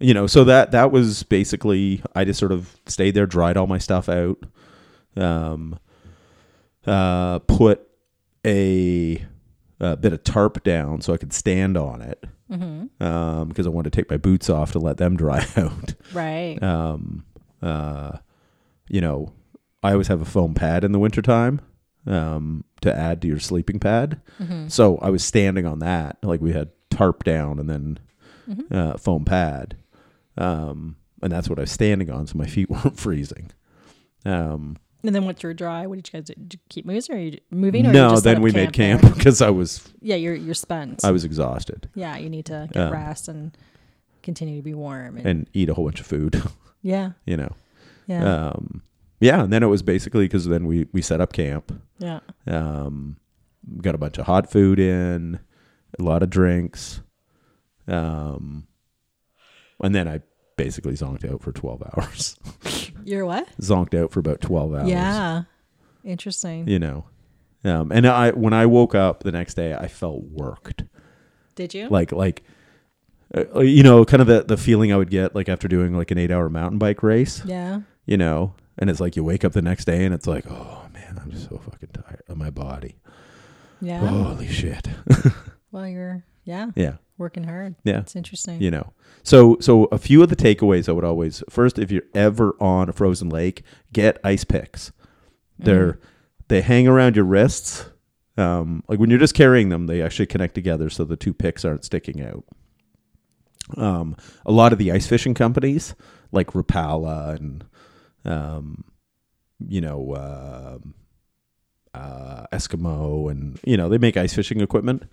you know so that that was basically i just sort of stayed there dried all my stuff out um uh put a, a bit of tarp down so i could stand on it Mm-hmm. um because i wanted to take my boots off to let them dry out Right. um uh you know i always have a foam pad in the wintertime um to add to your sleeping pad Mm-hmm. so I was standing on that, like we had tarp down and then Mm-hmm. uh, foam pad, um, and that's what I was standing on, so my feet weren't freezing. Um, And then once you're dry, what did you guys do? Did you keep moving or you moving? Or you no, just set then up we made there? camp because I was Yeah, you're you're spent. I was exhausted yeah, you need to get rest and continue to be warm. And, and eat a whole bunch of food, yeah, you know. yeah, Um, yeah, and then it was basically because then we we set up camp, yeah. um, got a bunch of hot food in, a lot of drinks, um, and then I basically zonked out for twelve hours. You're what? zonked out for about 12 hours. Yeah, interesting. You know. Um, and I when I woke up the next day, I felt worked. Did you? Like like uh, you know, kind of the the feeling I would get like after doing like an 8-hour mountain bike race, yeah, you know. And it's like you wake up the next day and it's like, "Oh man, I'm just so fucking tired of my body." yeah. Holy shit. Well, you're yeah yeah. Working hard. Yeah. It's interesting. You know. So so a few of the takeaways I would always first if you're ever on a frozen lake, get ice picks. They're they hang around your wrists. Um, like when you're just carrying them, they actually connect together so the two picks aren't sticking out. Um, a lot of the ice fishing companies, like Rapala and, um, you know, uh, uh, Eskimo, and you know, they make ice fishing equipment.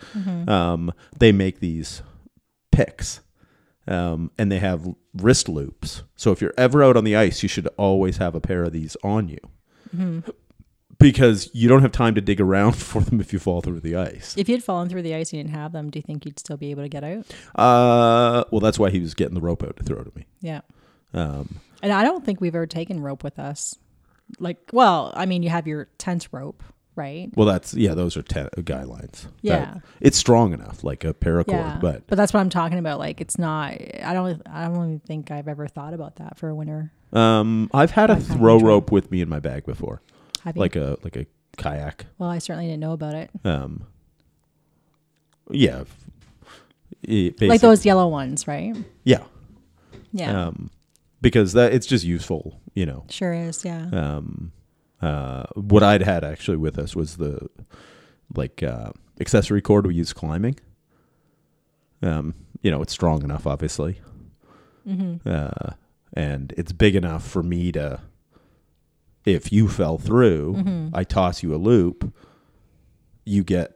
Um, they make these picks, um, and they have wrist loops. So if you're ever out on the ice, you should always have a pair of these on you. Because you don't have time to dig around for them if you fall through the ice. If you'd fallen through the ice and you didn't have them, do you think you'd still be able to get out? Uh, well, that's why he was getting the rope out to throw to me. Yeah. Um, And I don't think we've ever taken rope with us. Like, well, I mean, you have your tent rope, right? well, that's yeah, those are te- guidelines. Yeah. That- it's strong enough, like a paracord, Yeah, but but that's what I'm talking about. Like, it's not. I don't. I don't even think I've ever thought about that for a winter. um, I've had a throw rope with me in my bag before, Have you? like a like a kayak. well, I certainly didn't know about it. Um, yeah, it Like those yellow ones, right? Yeah, Yeah, um, because that it's just useful, you know. sure is. Yeah. Um, uh, what I'd had actually with us was the like uh, accessory cord we use climbing. Um, you know, it's strong enough, obviously, mm-hmm. uh, and it's big enough for me to. If you fell through, Mm-hmm. I toss you a loop. You get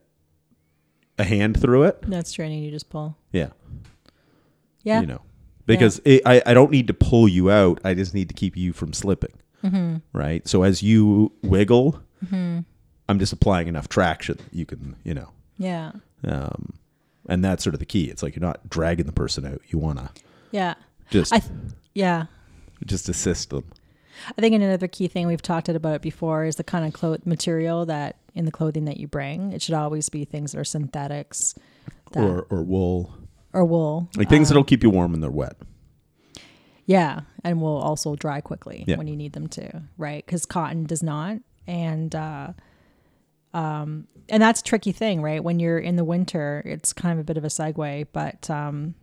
a hand through it. That's true. And you just pull. Yeah, Yeah. you know, because it, I I don't need to pull you out. I just need to keep you from slipping. Mm-hmm. right? So as you wiggle, Mm-hmm. I'm just applying enough traction that you can, you know, Yeah. um, and that's sort of the key. It's like you're not dragging the person out. You want to Yeah. just I. Th- yeah. just assist them. I think another key thing we've talked about it before is the kind of clo- material that in the clothing that you bring. It should always be things that are synthetics, that, Or or wool, or wool, like things Um, that'll keep you warm when they're wet. Yeah, and will also dry quickly Yeah. when you need them to, right? Because cotton does not, and uh, um, and that's a tricky thing, right? When you're in the winter, it's kind of a bit of a segue. But um,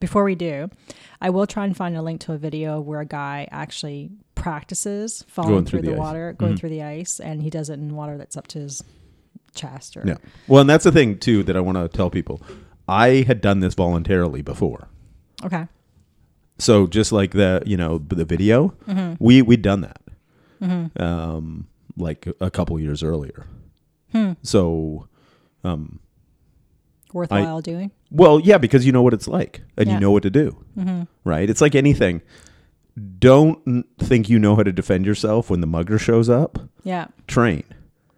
before we do, I will try and find a link to a video where a guy actually practices falling through, through the, the water, going Mhm. through the ice, and he does it in water that's up to his chest. Or Yeah. Well, and that's the thing too that I want to tell people. I had done this voluntarily before. okay, So just like the you know the video, Mm-hmm. we we'd done that, um, like a couple years earlier. Hmm. So, um, worthwhile doing. Well, yeah, because you know what it's like and Yeah. you know what to do, Mm-hmm. right? It's like anything. Don't think you know how to defend yourself when the mugger shows up. Yeah, Train,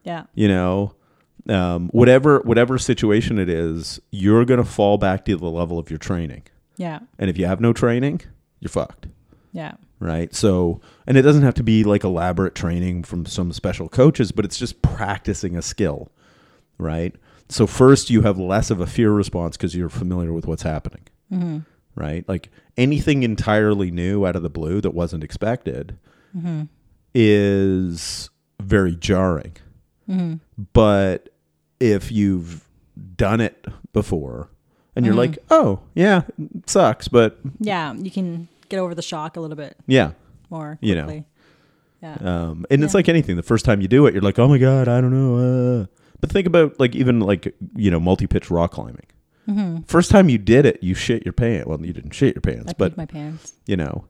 yeah, you know, um, whatever whatever situation it is, you're gonna fall back to the level of your training. yeah, And if you have no training, you're fucked, yeah, right? So, and it doesn't have to be like elaborate training from some special coaches, but it's just practicing a skill, right? So first, you have less of a fear response because you're familiar with what's happening. mm-hmm. right? Like anything entirely new out of the blue that wasn't expected Mm-hmm. is very jarring. Mm-hmm. But if you've done it before and you're Mhm. like, oh, yeah, it sucks, but yeah. You can get over the shock a little bit yeah. more You know. Yeah. Um, and it's like anything. The first time you do it, you're like, oh my God, I don't know. Uh. But think about like even like, you know, multi pitch rock climbing. Mm-hmm. First time you did it, you shit your pants. Well, you didn't shit your pants, I but my pants. you know,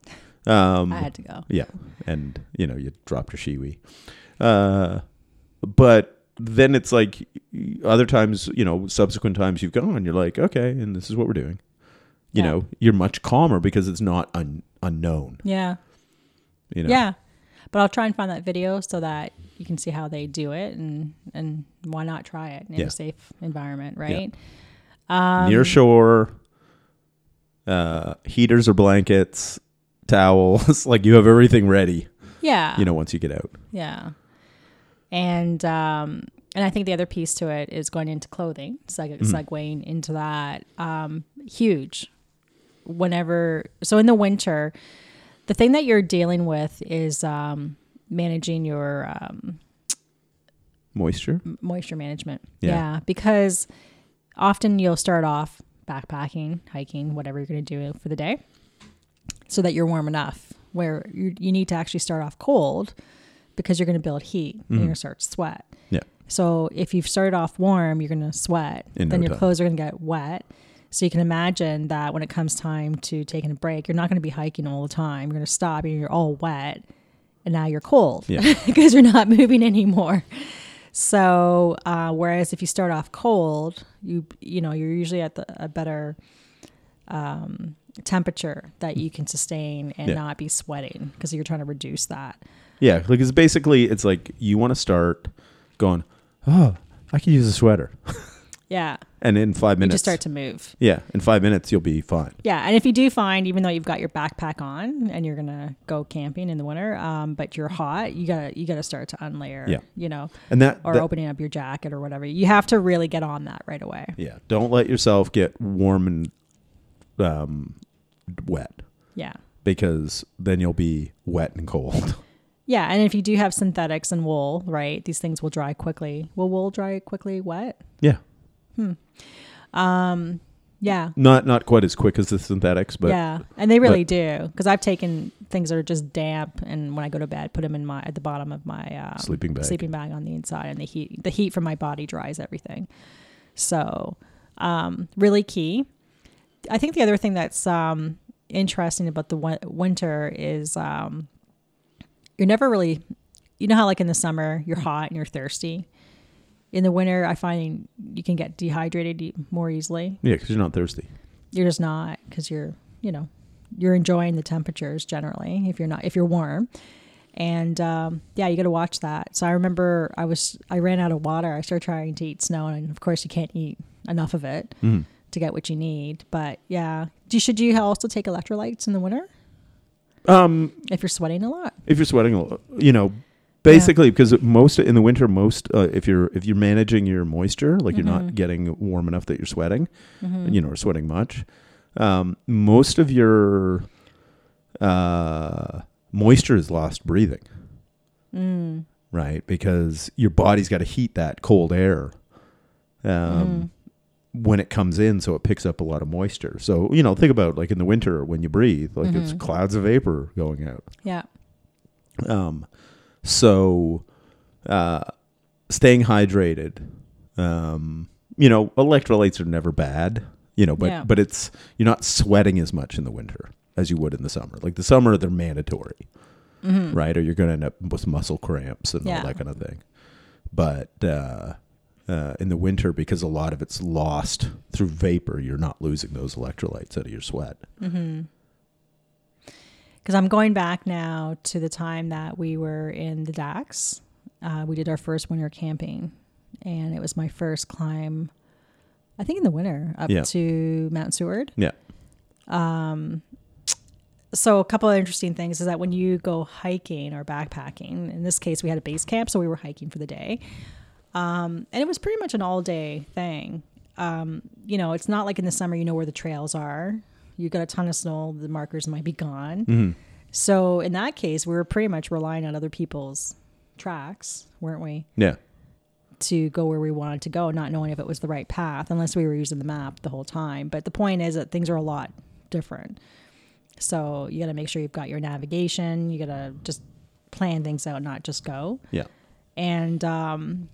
um, I had to go. Yeah, and you know you dropped your Shewee, uh, but then it's like other times, you know, subsequent times you've gone, you're like, okay, and this is what we're doing. You Yeah. know, you're much calmer because it's not un- unknown. Yeah. You know, Yeah. But I'll try and find that video so that you can see how they do it and and why not try it in Yeah. a safe environment, right? Um, near shore, uh, heaters or blankets, towels, like you have everything ready. Yeah. You know, once you get out. Yeah. And um and I think the other piece to it is going into clothing, seg- Mm-hmm. segueing into that. Um, huge. Whenever so in the winter, the thing that you're dealing with is um, managing your um, Moisture. moisture management. Yeah. Yeah. because often you'll start off backpacking, hiking, whatever you're going to do for the day, so that you're warm enough. Where you you need to actually start off cold because you're going to build heat. and You're going to start to sweat. Yeah. So if you've started off warm, you're going to sweat. In then no your time. clothes are going to get wet. So you can imagine that when it comes time to taking a break, you're not going to be hiking all the time. You're going to stop and you're all wet and now you're cold Yeah. because you're not moving anymore. So uh, whereas if you start off cold, you you know you're usually at the, a better um, temperature that you can sustain and Yeah. not be sweating because you're trying to reduce that. Yeah, like it's basically it's like you want to start going, oh, I could use a sweater, Yeah, and in five you minutes, just start to move. yeah, in five minutes you'll be fine. Yeah, and if you do find, even though you've got your backpack on and you're gonna go camping in the winter, um, but you're hot, you gotta you gotta start to unlayer. Yeah. you know, And that, or that- opening up your jacket or whatever. You have to really get on that right away. yeah, don't let yourself get warm and um, wet Yeah. because then you'll be wet and cold. Yeah, and if you do have synthetics and wool, right, these things will dry quickly. Will wool dry quickly wet? yeah, Hmm. Yeah. not not quite as quick as the synthetics, but yeah, and they really do because I've taken things that are just damp, and when I go to bed, put them in my at the bottom of my um, Sleeping bag. sleeping bag on the inside, and the heat the heat from my body dries everything. So, um, really key. I think the other thing that's um, interesting about the winter is um, you're never really, you know how like in the summer you're hot and you're thirsty. In the winter, I find you can get dehydrated more easily. Yeah, because you're not thirsty. you're just not because you're you know you're enjoying the temperatures generally if you're not if you're warm. And um, yeah you got to watch that. So i remember i was i ran out of water. I started trying to eat snow and of course you can't eat enough of it Mhm. to get what you need. But yeah. Do, should you also take electrolytes in the winter Um, if you're sweating a lot if you're sweating, a lot, you know, basically because most in the winter, most uh, if you're if you're managing your moisture, like you're not getting warm enough that you're sweating, you know, or sweating much, um, most of your uh, moisture is lost breathing, mm. right? Because your body's got to heat that cold air. Um, When it comes in, so it picks up a lot of moisture. So you know, think about like in the winter when you breathe, like it's clouds of vapor going out. yeah Um, so, uh, staying hydrated. Um, you know, electrolytes are never bad. You know, but Yeah. but it's you're not sweating as much in the winter as you would in the summer. Like the summer, they're mandatory, right? Or you're going to end up with muscle cramps and Mm-hmm. Yeah. all that kind of thing. But uh, uh, in the winter, because a lot of it's lost through vapor, you're not losing those electrolytes out of your sweat. because I'm going back now to the time that we were in the Dax. Uh, we did our first winter camping, and it was my first climb. I think in the winter up Yeah. to Mount Seward. Yeah. Um, So a couple of interesting things is that when you go hiking or backpacking, in this case we had a base camp, so we were hiking for the day, um, and it was pretty much an all day thing. Um, you know, it's not like in the summer you know where the trails are. You got a ton of snow, the markers might be gone. So in that case, we were pretty much relying on other people's tracks, weren't we, Yeah. to go where we wanted to go, not knowing if it was the right path, unless we were using the map the whole time. But the point is that things are a lot different. So you got to make sure you've got your navigation. You got to just plan things out, not just go. Yeah. And um,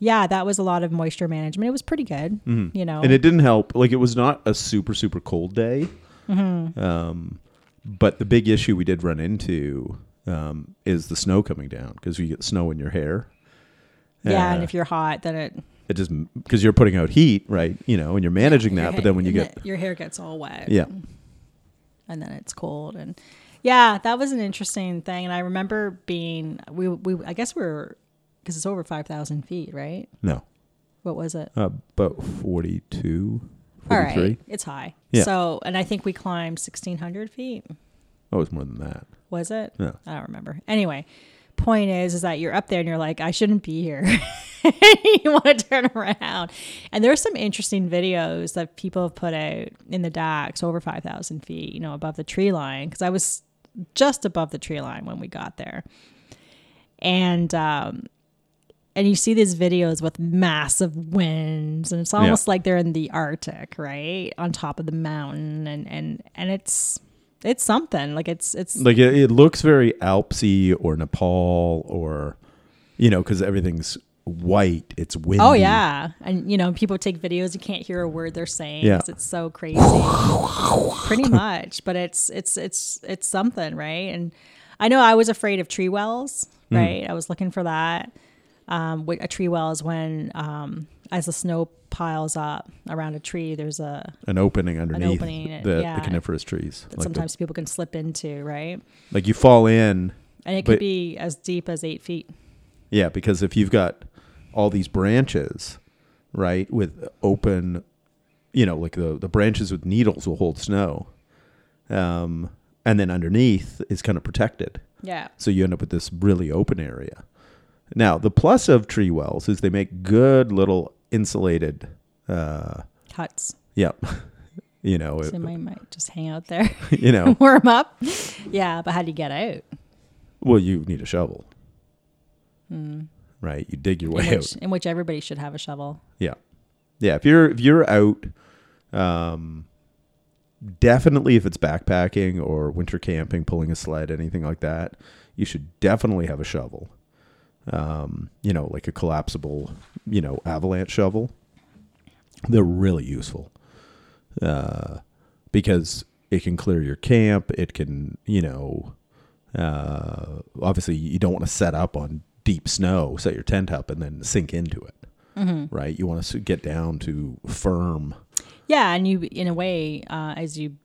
yeah, that was a lot of moisture management. It was pretty good, you know. and it didn't help. Like it was not a super super cold day. Um, but the big issue we did run into um, is the snow coming down because you get snow in your hair. yeah, and Uh, if you're hot, then it it just because you're putting out heat, right? You know, and you're managing that. But then when you get the- your hair gets all wet. yeah, and then it's cold and yeah that was an interesting thing and i remember being we we i guess we are because it's over 5000 feet right? No, what was it? Uh, about 42, 43. right. it's high. Yeah. so and i think we climbed 1600 feet. Oh, it's more than that. was it? No. i don't remember. Anyway point is is that you're up there and you're like i shouldn't be here. You want to turn around. And there's some interesting videos that people have put out in the dax over 5000 feet you know above the tree line because i was just above the tree line when we got there. And um and you see these videos with massive winds and it's almost like they're in the arctic right on top of the mountain and and and it's it's something like it's it's Like it, it looks very Alpsy or Nepal or you know because everything's white. It's windy. Oh yeah, and you know people take videos. You can't hear a word they're saying. Yeah. It's so crazy. Pretty much, but it's it's it's it's something, right? And I know I was afraid of tree wells, Hmm. right? I was looking for that. Um, a tree well is when, um, as the snow piles up around a tree, there's a An opening underneath opening, the, yeah. the coniferous trees. that Like, the- sometimes people can slip into, right? like you fall in. And it could be as deep as eight feet. Yeah, because if you've got all these branches, right, with open, you know, like the the branches with needles will hold snow, um, and then underneath is kind of protected, Yeah. so you end up with this really open area. Now, the plus of tree wells is they make good little insulated. Uh, Huts. yeah, you know, So I might just hang out there, you know. warm up. Yeah, but how do you get out? Well, you need a shovel, right? You dig your way in out. in which everybody should have a shovel. Yeah, yeah. If you're if you're out, um, definitely if it's backpacking or winter camping, pulling a sled, anything like that, you should definitely have a shovel. Um, you know, like a collapsible, you know, avalanche shovel. They're really useful, uh, because it can clear your camp. It can, you know, uh, obviously you don't want to set up on deep snow, set your tent up, and then sink into it right? You want to get down to firm. Yeah, and you, in a way, uh, as you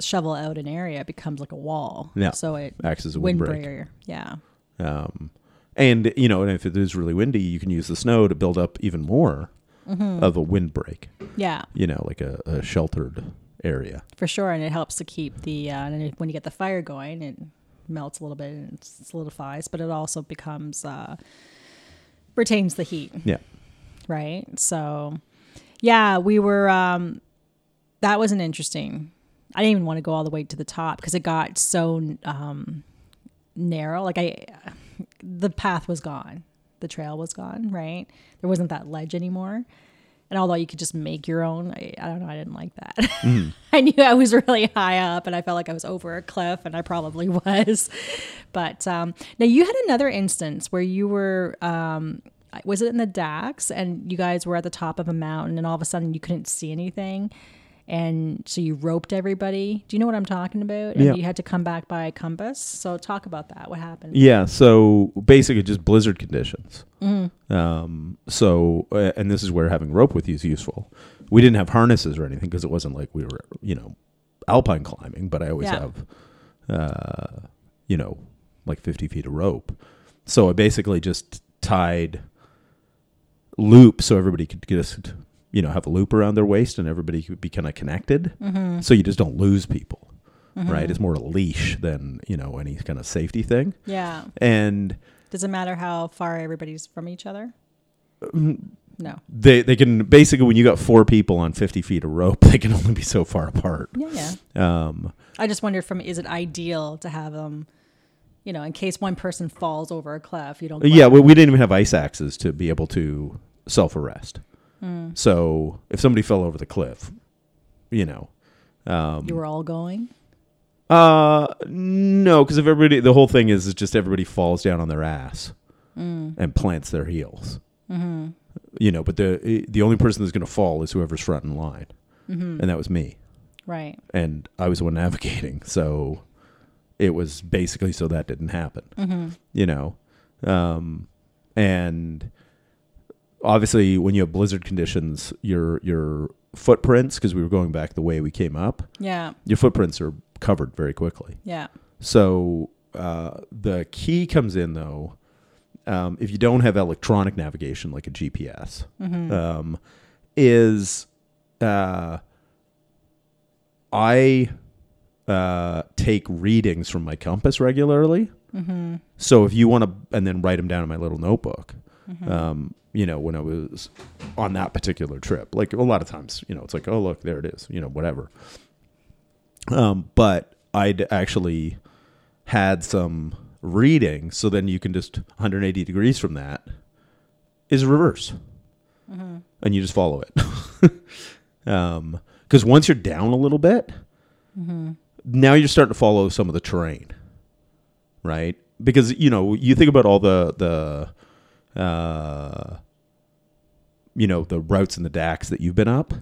shovel out an area, it becomes like a wall. Yeah. So it Acts as a wind windbreak. barrier. Yeah. Um, and you know, and if it is really windy, you can use the snow to build up even more of a windbreak. Yeah, You know, like a, a sheltered area. for sure, and it helps to keep the. Uh, when you get the fire going, it melts a little bit and it solidifies, but it also becomes uh, retains the heat. Yeah. right? So, yeah, we were. Um, that was an interesting. I didn't even want to go all the way to the top because it got so um, narrow. Like I, the path was gone, the trail was gone. Right, there wasn't that ledge anymore. And although you could just make your own, I, I don't know, I didn't like that. I knew I was really high up and I felt like I was over a cliff, and I probably was. But um, now you had another instance where you were, um, was it in the Dax, and you guys were at the top of a mountain, and all of a sudden you couldn't see anything. And so you roped everybody. Do you know what I'm talking about? And Yeah. you had to come back by compass. So talk about that. What happened? Yeah. So basically, just blizzard conditions. Um, so, uh, and this is where having rope with you is useful. We didn't have harnesses or anything because it wasn't like we were, you know, alpine climbing. But I always Yeah. have, uh, you know, like 50 feet of rope. So I basically just tied loop so everybody could just, you know, have a loop around their waist and everybody could be kind of connected. So you just don't lose people. Right, it's more a leash than you know any kind of safety thing. Yeah. And Does it matter how far everybody's from each other? Mm-hmm. No. they they can basically when you got four people on 50 feet of rope they can only be so far apart Yeah, yeah. um I just wonder from is it ideal to have them, you know, in case one person falls over a cliff, you don't. yeah we didn't even have ice axes to be able to self-arrest so if somebody fell over the cliff you know um you were all going. uh no because if everybody the whole thing is, is just everybody falls down on their ass and plants their heels you know but the the only person that's going to fall is whoever's front in line and that was me Right. and I was the one navigating. So it was basically so that didn't happen, you know. Um, and obviously, when you have blizzard conditions, your your footprints, because we were going back the way we came up, Yeah. your footprints are covered very quickly. Yeah. So uh, the key comes in though, um, if you don't have electronic navigation like a GPS, um, is uh, I uh, take readings from my compass regularly. So if you want to, and then write them down in my little notebook. Um, you know, when I was on that particular trip, like a lot of times, you know, it's like, oh look, there it is. You know, whatever. Um, but I'd actually had some reading, so then you can just 180 degrees from that is reverse, and you just follow it. um, because once you're down a little bit, now you're starting to follow some of the terrain, right? Because you know you think about all the the uh, you know, the routes and the DACs that you've been up.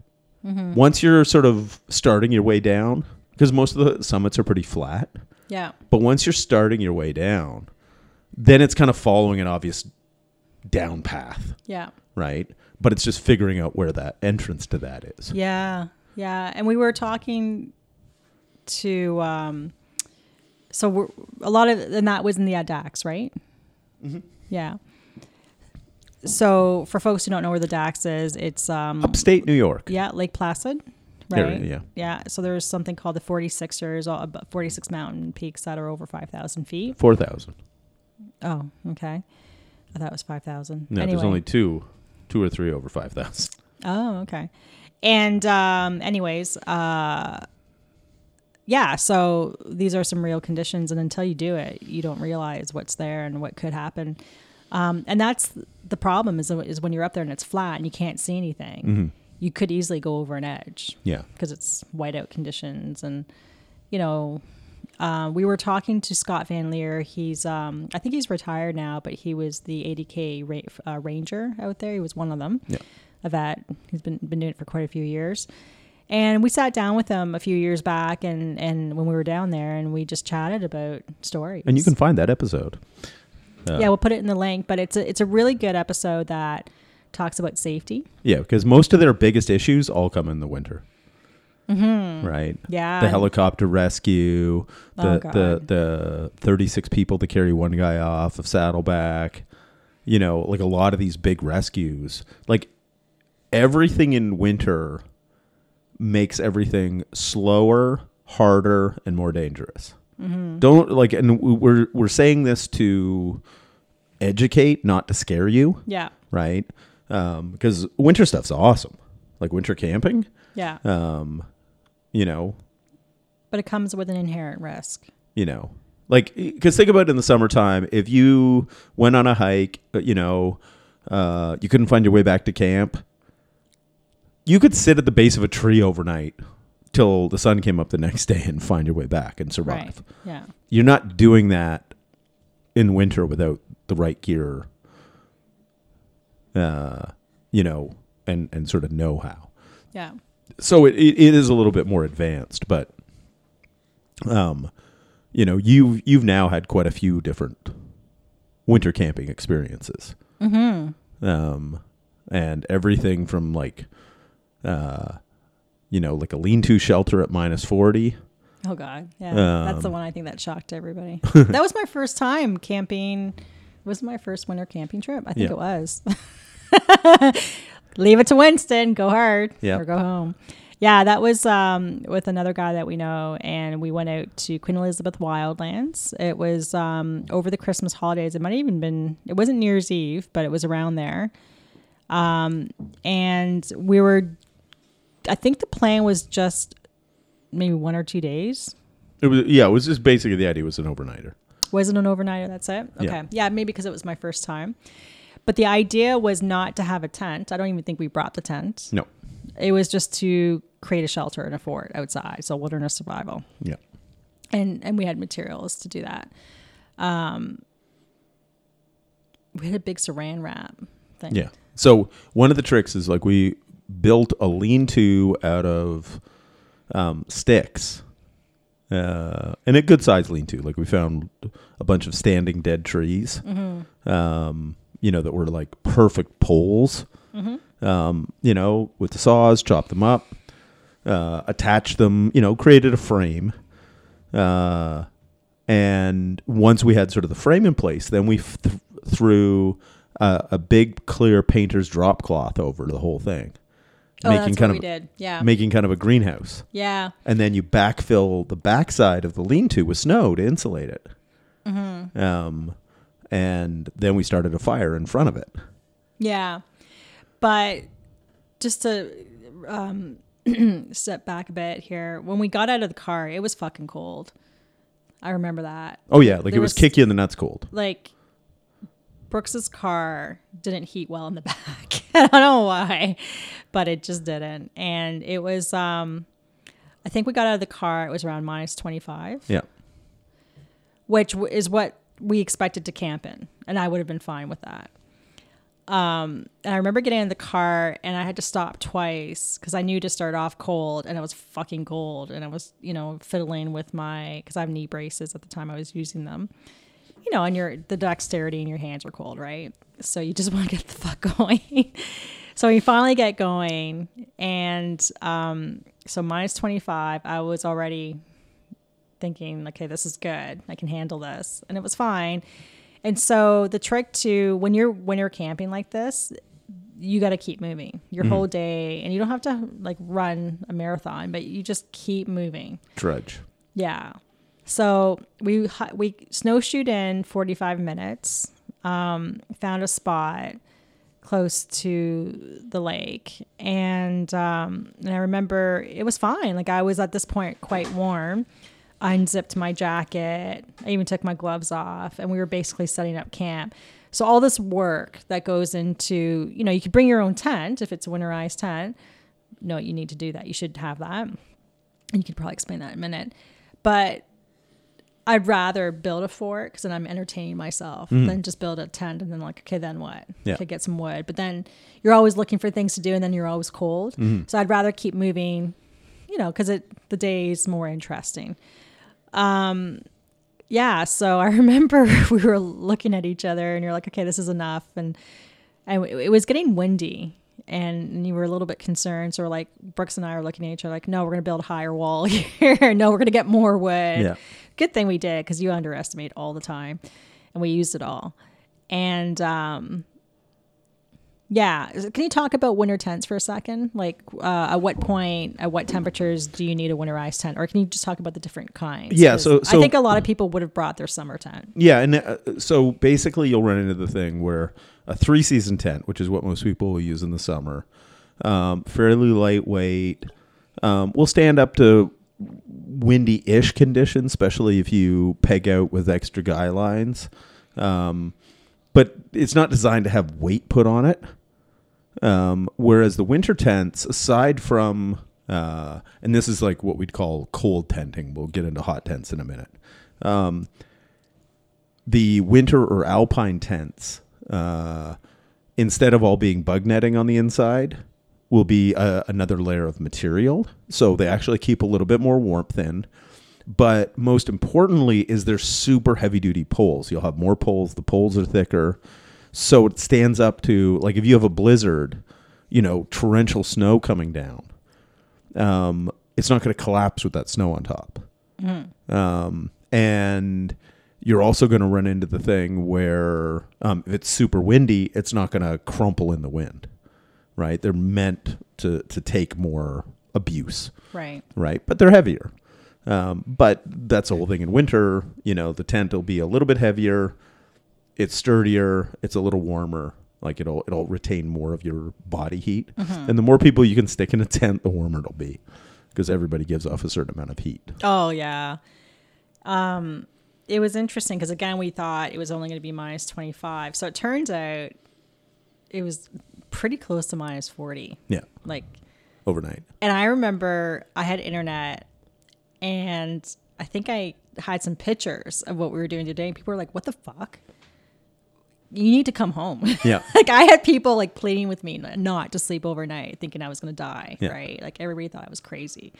Once you're sort of starting your way down, because most of the summits are pretty flat, Yeah. but once you're starting your way down, then it's kind of following an obvious down path, Yeah. right? But it's just figuring out where that entrance to that is. Yeah, yeah, and we were talking to um, so we're, a lot of and that was in the ADAX, right? Yeah. So for folks who don't know where the DAX is, it's um, Upstate New York. yeah, Lake Placid, right? Area, yeah. yeah. So there's something called the 46ers, all about 46 mountain peaks that are over 5,000 feet. 4,000. Oh, okay. I thought it was 5,000. No, anyway. there's only two, two or three over 5,000. Oh, okay. And um, anyways, uh, yeah. So these are some real conditions, and until you do it, you don't realize what's there and what could happen. Um, and that's the problem is is when you're up there and it's flat and you can't see anything. You could easily go over an edge Yeah. because it's whiteout conditions and you know uh, we were talking to Scott Van Laer. He's um, I think he's retired now, but he was the ADK ra- uh, ranger out there. He was one of them. Yeah. A vet. He's been been doing it for quite a few years. And we sat down with him a few years back, and and when we were down there, and we just chatted about stories. And you can find that episode. Uh, yeah, we'll put it in the link. But it's a it's a really good episode that talks about safety. Yeah, because most of their biggest issues all come in the winter. Mm-hmm. Right. Yeah, The helicopter rescue, the, Oh, the the 36 people to carry one guy off of Saddleback, you know, like a lot of these big rescues. Like everything in winter makes everything slower, harder, and more dangerous. Mm-hmm. Don't like, and we're we're saying this to educate, not to scare you, Yeah, right? Um, because winter stuff's awesome, like winter camping. yeah. Um, you know, but it comes with an inherent risk. you know like because think about it in the summertime if you went on a hike uh, you know uh, you couldn't find your way back to camp you could sit at the base of a tree overnight till the sun came up the next day and find your way back and survive Right. Yeah. you're not doing that in winter without the right gear uh, you know and and sort of know how Yeah. so it, it, it is a little bit more advanced, but um, you know, you you've now had quite a few different winter camping experiences. Mm-hmm. Um, and everything from like, uh, you know, like a lean-to shelter at minus forty. Oh God. Yeah. That's the Um, one I think that shocked everybody. that was my first time camping. Was my first winter camping trip? I think Yeah. it was. Leave it to Winston. Go hard Yeah. or go home. Yeah, that was um, with another guy that we know, and we went out to Queen Elizabeth Wildlands. It was um, over the Christmas holidays. It might have even been. It wasn't New Year's Eve, but it was around there. Um, and we were. I think the plan was just maybe one or two days. It was yeah, it was just basically the idea was an overnighter. Was it an overnighter? That's it? Okay. Yeah. Yeah, maybe because it was my first time. But the idea was not to have a tent. I don't even think we brought the tent. No, It was just to create a shelter and a fort outside. So wilderness survival. yeah, And and we had materials to do that. Um we had a big saran wrap thing. yeah. So one of the tricks is like we built a lean-to out of um, sticks, uh, and a good size lean-to. Like we found a bunch of standing dead trees, um, you know, that were like perfect poles. Um, you know, with the saws, chop them up, uh, attach them. You know, created a frame. Uh, and once we had sort of the frame in place, then we th- threw uh, a big clear painter's drop cloth over the whole thing, Oh, that's kind of did. Yeah. making kind of a greenhouse. yeah. And then you backfill the backside of the lean-to with snow to insulate it. Mm-hmm. Um, and then we started a fire in front of it. Yeah. But just to um, step back a bit here, when we got out of the car, it was fucking cold. I remember that. Oh yeah, like There it was, was- kick you in the nuts cold. Like, Brooks's car didn't heat well in the back. I don't know why, but it just didn't. And it was, um, I think we got out of the car, it was around minus 25, Yeah. which w- is what we expected to camp in. And I would have been fine with that. Um, and I remember getting in the car and I had to stop twice because I knew to start off cold and it was fucking cold. And I was, you know, fiddling with my, because I have knee braces at the time I was using them. You know, and your the dexterity in your hands were cold, right? So you just want to get the fuck going. so we finally get going, and um, so minus twenty five. I was already thinking, okay, this is good. I can handle this, and it was fine. And so the trick to when you're when you're camping like this, you got to keep moving your whole day, and you don't have to like run a marathon, but you just keep moving. Trudge. Yeah. So we we snowshoed in 45 minutes. Um, found a spot close to the lake, and um, and I remember it was fine. Like I was at this point quite warm. Unzipped my jacket. I even took my gloves off, and we were basically setting up camp. So all this work that goes into, you know, you could bring your own tent if it's a winterized tent. No, you need to do that. You should have that. And you could probably explain that in a minute. But I'd rather build a fort because then I'm entertaining myself than just build a tent and then like, okay, then what? Yeah. Okay, get some wood. But then you're always looking for things to do and then you're always cold. So I'd rather keep moving, you know, because it the day's more interesting. Um, yeah. So I remember we were looking at each other and you're like, okay, this is enough, and and it was getting windy. And you were a little bit concerned. So we're like, Brooks and I are looking at each other like, no, we're going to build a higher wall here. no, we're going to get more wood. Yeah. Good thing we did because you underestimate all the time. And we used it all. And um, yeah, can you talk about winter tents for a second? Like, uh, at what point, at what temperatures do you need a winterized tent, or can you just talk about the different kinds? Yeah. so- so- I think a lot of people would have brought their summer tent. Yeah, and uh, so basically, you'll run into the thing where a three season tent, which is what most people will use in the summer, um, fairly lightweight, um, will stand up to windy ish conditions, especially if you peg out with extra guy lines. Um, but it's not designed to have weight put on it. Um, whereas the winter tents, aside from, uh, and this is like what we'd call cold tenting, we'll get into hot tents in a minute. Um, the winter or alpine tents, uh, instead of all being bug netting on the inside, will be uh, another layer of material. So they actually keep a little bit more warmth in. But most importantly, is they're super heavy duty poles. You'll have more poles. The poles are thicker, so it stands up to like if you have a blizzard, you know, torrential snow coming down. Um, it's not going to collapse with that snow on top. Um, and you're also going to run into the thing where um, if it's super windy, it's not going to crumple in the wind, right? They're meant to to take more abuse, Right. right? But they're heavier. Um, but that's the whole thing. In winter, you know, the tent will be a little bit heavier. It's sturdier. It's a little warmer. Like it'll it'll retain more of your body heat. And the more people you can stick in a tent, the warmer it'll be, because everybody gives off a certain amount of heat. Oh yeah. Um, it was interesting because again we thought it was only going to be minus twenty five. So it turns out it was pretty close to minus forty. Yeah, Like, overnight. and I remember I had internet, and I think I had some pictures of what we were doing today. And people were like, "What the fuck." You need to come home. Yeah. like I had people like pleading with me not to sleep overnight, thinking I was going to die. Yeah. Right? Like everybody thought I was crazy.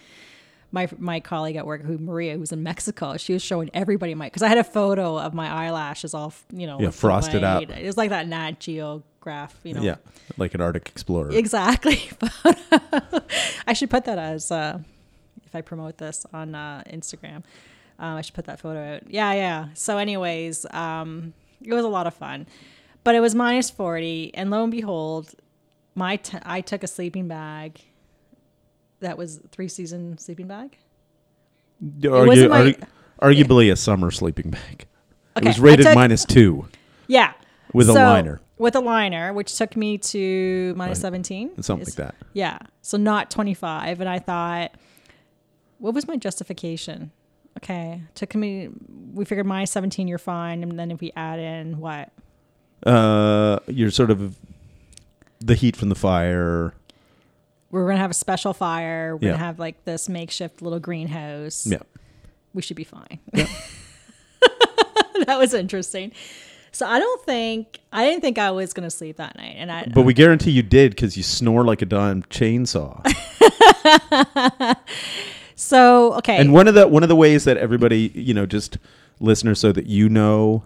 My my colleague at work, who Maria, who's in Mexico, she was showing everybody my because I had a photo of my eyelashes all you know Yeah, frosted up. It was like that Nat Geo graph, you know. Yeah, like an Arctic explorer. Exactly. I should put that as uh, if I promote this on uh, Instagram. Um, I should put that photo out. Yeah, yeah. So, anyways, um, it was a lot of fun, but it was minus forty, and lo and behold, my t- I took a sleeping bag. That was three season sleeping bag. Argu- my- argu- arguably a summer sleeping bag. It Okay, was rated took- minus two Yeah, with a liner With a liner, which took me to minus seventeen. something It's- like that. Yeah. So not 25. And I thought, what was my justification? Okay. Took me, we figured my minus 17, you're fine. And then if we add in what? Uh, you're sort of the heat from the fire. We're going to have a special fire. We're Yeah. going to have like this makeshift little greenhouse. Yeah, We should be fine. Yeah. that was interesting. So I don't think I didn't think I was gonna sleep that night, and I. But we guarantee you did because you snore like a damn chainsaw. so okay, and one of the one of the ways that everybody, you know, just listeners, so that you know,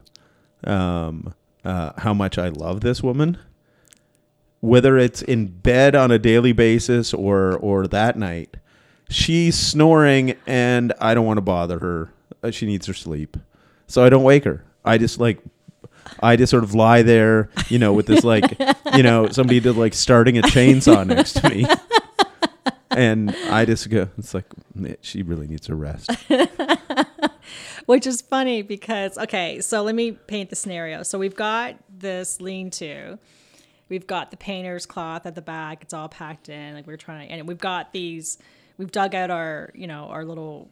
um, uh, how much I love this woman, whether it's in bed on a daily basis or or that night, she's snoring, and I don't want to bother her. Uh, She needs her sleep, so I don't wake her. I just like. I just sort of lie there, you know, with this like, you know, somebody did like starting a chainsaw next to me. And I just go, it's like, she really needs a rest. which is funny because okay, so let me paint the scenario. So we've got this lean-to, we've got the painter's cloth at the back. It's all packed in, like we're trying to, and we've got these. We've dug out our, you know, our little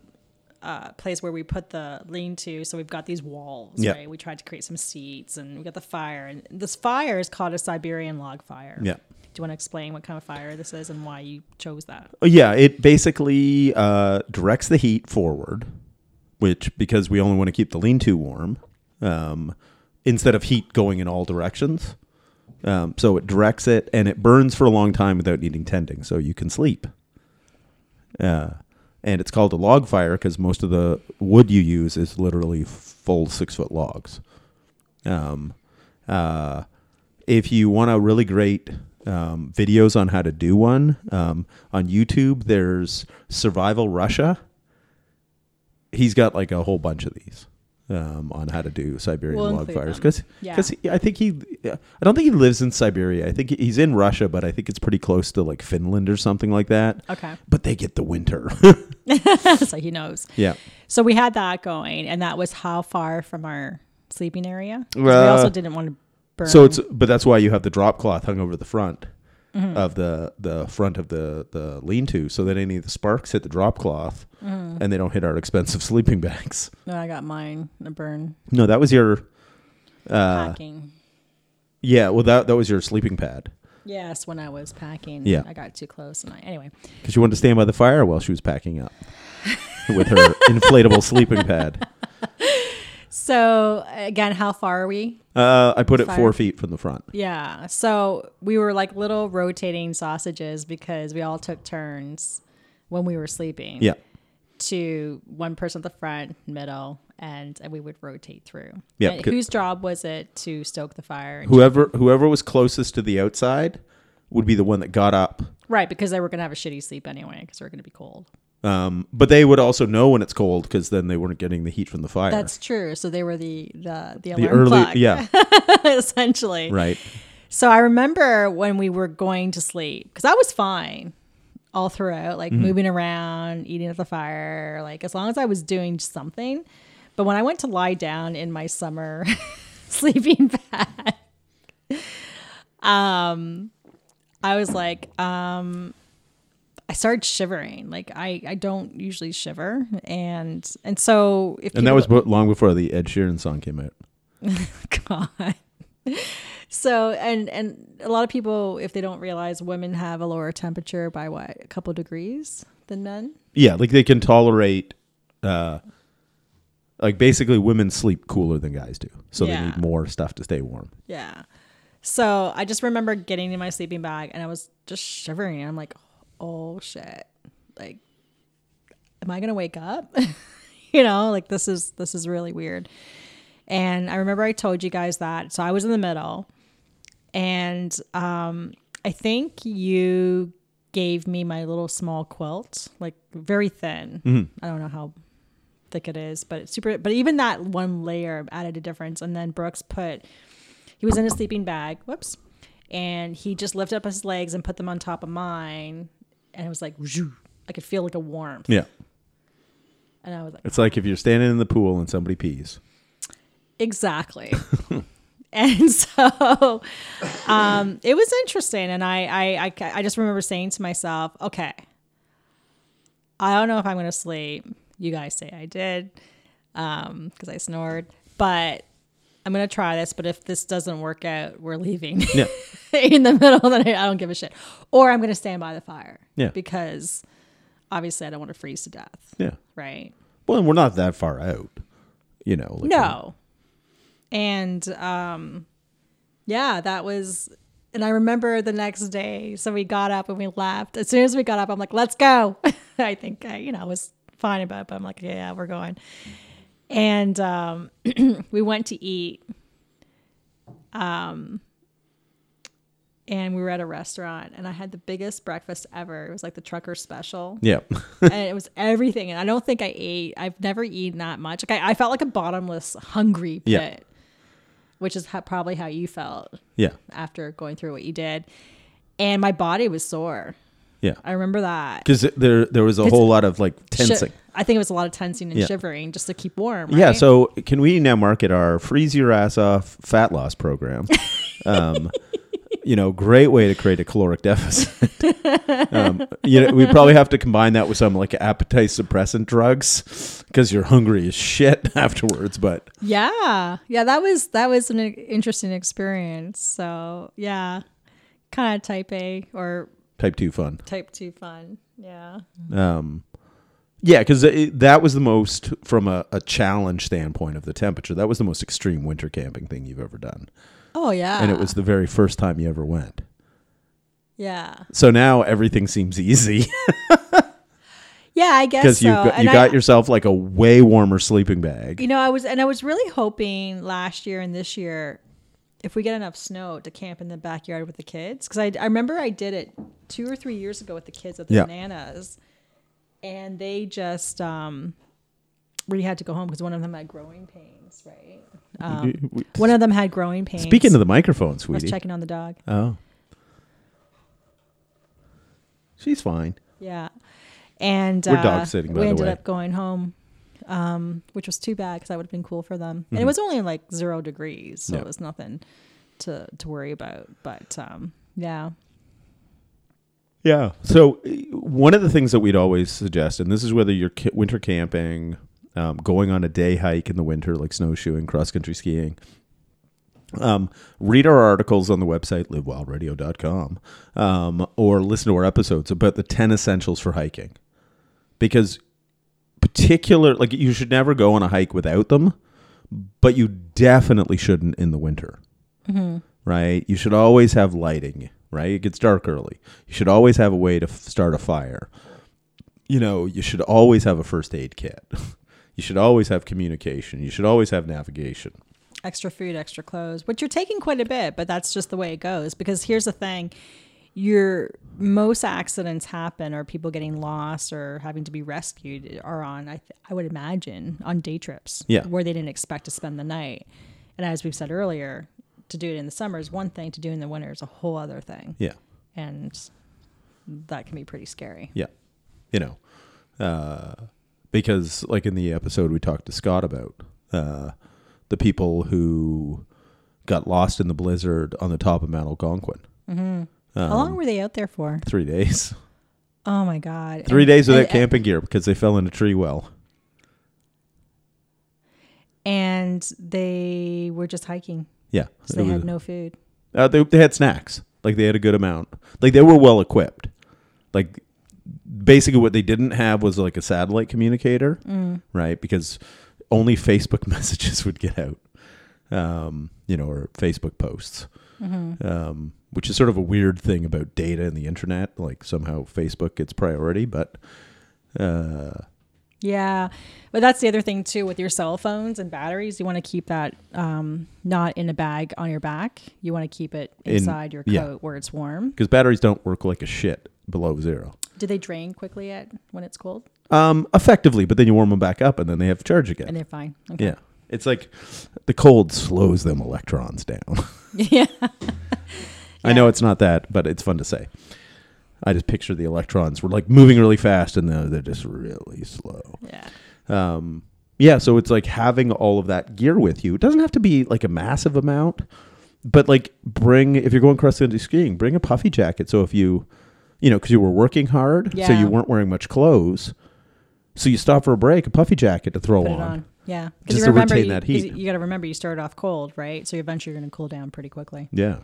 uh, place where we put the lean-to. So we've got these walls, Yeah. right? We tried to create some seats, and we got the fire. And this fire is called a Siberian log fire. Yeah. Do you want to explain what kind of fire this is and why you chose that? Oh, Yeah, it basically uh, directs the heat forward, which because we only want to keep the lean-to warm, um, instead of heat going in all directions. Um, so it directs it, and it burns for a long time without needing tending, so you can sleep. Uh, and it's called a log fire because most of the wood you use is literally full six-foot logs. Um, uh, if you want a really great um, videos on how to do one um, on YouTube, there's Survival Russia. He's got like a whole bunch of these um, on how to do Siberian We'll log include fires them. because Yeah. I think he I don't think he lives in Siberia. I think he's in Russia, but I think it's pretty close to like Finland or something like that. Okay. But they get the winter. so he knows. yeah. So we had that going, and that was how far from our sleeping area. 'Cause we Uh, also didn't want to burn. So it's but that's why you have the drop cloth hung over the front Mm-hmm. of the the front of the the lean to so that any of the sparks hit the drop cloth Mm-hmm. and they don't hit our expensive sleeping bags. No, I got mine a burn No, that was your uh packing. yeah, well that that was your sleeping pad Yes, when I was packing, Yeah. I got too close, and I anyway. cuz you wanted to stand by the fire while she was packing up with her inflatable sleeping pad. So again, how far are we? Uh I put it Fire. 4 feet from the front. Yeah. So we were like little rotating sausages because we all took turns when we were sleeping. Yeah. To one person at the front, middle, and, and we would rotate through. Yeah, And whose job was it to stoke the fire? Whoever whoever was closest to the outside would be the one that got up Right, because they were gonna have a shitty sleep anyway, because they were gonna be cold. Um, but they would also know when it's cold because then they weren't getting the heat from the fire. That's true. So they were the the the alarm the early, clock, yeah, essentially. right. So I remember when we were going to sleep because I was fine all throughout, like Mm-hmm. moving around, eating at the fire, like as long as I was doing something. But when I went to lie down in my summer sleeping bag, um, I was like, um, I started shivering. Like I, I don't usually shiver, and and so if And that was long before the Ed Sheeran song came out. God. So and and a lot of people, if they don't realize, women have a lower temperature by what a couple degrees than men. Yeah, like they can tolerate, uh, like basically women sleep cooler than guys do, so they need more stuff to stay warm. Yeah. So I just remember getting in my sleeping bag and I was just shivering. I'm like, oh shit, like, am I gonna wake up? you know, like this is this is really weird. And I remember I told you guys that. So I was in the middle, and um, I think you gave me my little small quilt, like very thin. I don't know how thick it is, but it's super. But even that one layer added a difference. And then Brooks put, he was in a sleeping bag. Whoops. And he just lifted up his legs and put them on top of mine, and it was like, "Zhoo." I could feel like a warmth, Yeah, and I was like, it's like if you're standing in the pool and somebody pees. Exactly. and so um, it was interesting. And I, I, I, I just remember saying to myself, okay, I don't know if I'm going to sleep. You guys say I did because I snored, but I'm going to try this. But if this doesn't work out, we're leaving Yeah, in the middle of the night. I don't give a shit. Or I'm going to stand by the fire Yeah. because obviously I don't want to freeze to death. yeah. Right. Well, and we're not that far out, you know. Like No. and um, yeah, that was. And I remember the next day, so we got up and we left. As soon as we got up, I'm like, "Let's go." I think I, you know, was fine about it, but I'm like, "Yeah, we're going." And um, we went to eat. Um, and we were at a restaurant, and I had the biggest breakfast ever. It was like the trucker special Yeah. and it was everything. And I don't think I ate. I've never eaten that much. Like I, I felt like a bottomless, hungry pit, Yeah. which is how, probably how you felt yeah. after going through what you did. And my body was sore. Yeah. I remember that. Because there there was a whole lot of like tensing. I think it was a lot of tensing and Yeah. shivering just to keep warm. Yeah. So can we now market our freeze your ass off fat loss program? um, you know, great way to create a caloric deficit. um, you know, we probably have to combine that with some like appetite suppressant drugs because you're hungry as shit afterwards. But yeah, yeah, that was that was an interesting experience. So yeah, kind of type A or type two fun. type two fun. Yeah. Um, yeah, because that was the most from a, a challenge standpoint of the temperature. That was the most extreme winter camping thing you've ever done, Oh yeah. and it was the very first time you ever went. yeah. So now everything seems easy Yeah, I guess because so. you got, And you I- got yourself like a way warmer sleeping bag. You know, I was and I was really hoping last year and this year, if we get enough snow, to camp in the backyard with the kids. Because I, I remember I did it two or three years ago with the kids at the Yeah. bananas, and they just um, we had to go home because one of them had growing pains. Right. Um, We- one of them had growing pains. Speaking to the microphone, I was sweetie. checking on the dog. Oh, she's fine. Yeah. And We're uh, dog sitting, we ended way. up going home, um, which was too bad because that would have been cool for them. Mm-hmm. And it was only like zero degrees, so it was nothing to to worry about. But um, yeah, Yeah. So uh, one of the things that we'd always suggest, and this is whether you're ki- winter camping, um, going on a day hike in the winter, like snowshoeing, cross country skiing. Um, read our articles on the website livewildradio.com um, or listen to our episodes about the 10 essentials for hiking because particular like you should never go on a hike without them but you definitely shouldn't in the winter right you should always have lighting right it gets dark early you should always have a way to f- start a fire you know you should always have a first aid kit you should always have communication you should always have navigation extra food, extra clothes, which you're taking quite a bit, but that's just the way it goes. Because here's the thing. Your most accidents happen or people getting lost or having to be rescued are on I, th- I would imagine on day trips Yeah. where they didn't expect to spend the night and as we've said earlier to do it in the summer is one thing to do in the winter is a whole other thing yeah and that can be pretty scary Yeah. You know, uh, because like in the episode we talked to Scott about uh, the people who got lost in the blizzard on the top of Mount Algonquin. how Um, long were they out there for Three days. oh my god Three And- days without and- camping gear because they fell in a tree well. and they were just hiking Yeah. so they It had no food uh, they, they had snacks. Like they had a good amount. Like they were well equipped. Like basically what they didn't have was like a satellite communicator, Mm. right? Because only Facebook messages would get out, um, you know, or Facebook posts, Mm-hmm. um, which is sort of a weird thing about data and the internet. Like somehow Facebook gets priority, but uh, Yeah, but that's the other thing too with your cell phones and batteries. You want to keep that um, not in a bag on your back. You want to keep it In- inside your coat yeah. where it's warm. because batteries don't work like a shit below zero. Do they drain quickly at when it's cold? Um, effectively, but then you warm them back up and then they have charge again. And they're fine. Okay. Yeah. It's like the cold slows them electrons down. Yeah. I know it's not that, but it's fun to say. I just picture the electrons were like moving really fast and they're just really slow. yeah. Um, yeah, so it's like having all of that gear with you. It doesn't have to be like a massive amount, but like bring, if you're going cross country skiing, bring a puffy jacket. So if you, you know, because you were working hard, so you weren't wearing much clothes. So you stop for a break, a puffy jacket to throw on. on. Yeah. Just you to remember retain you, that heat. You got to remember you started off cold, right? So eventually you're going to cool down pretty quickly. Yeah.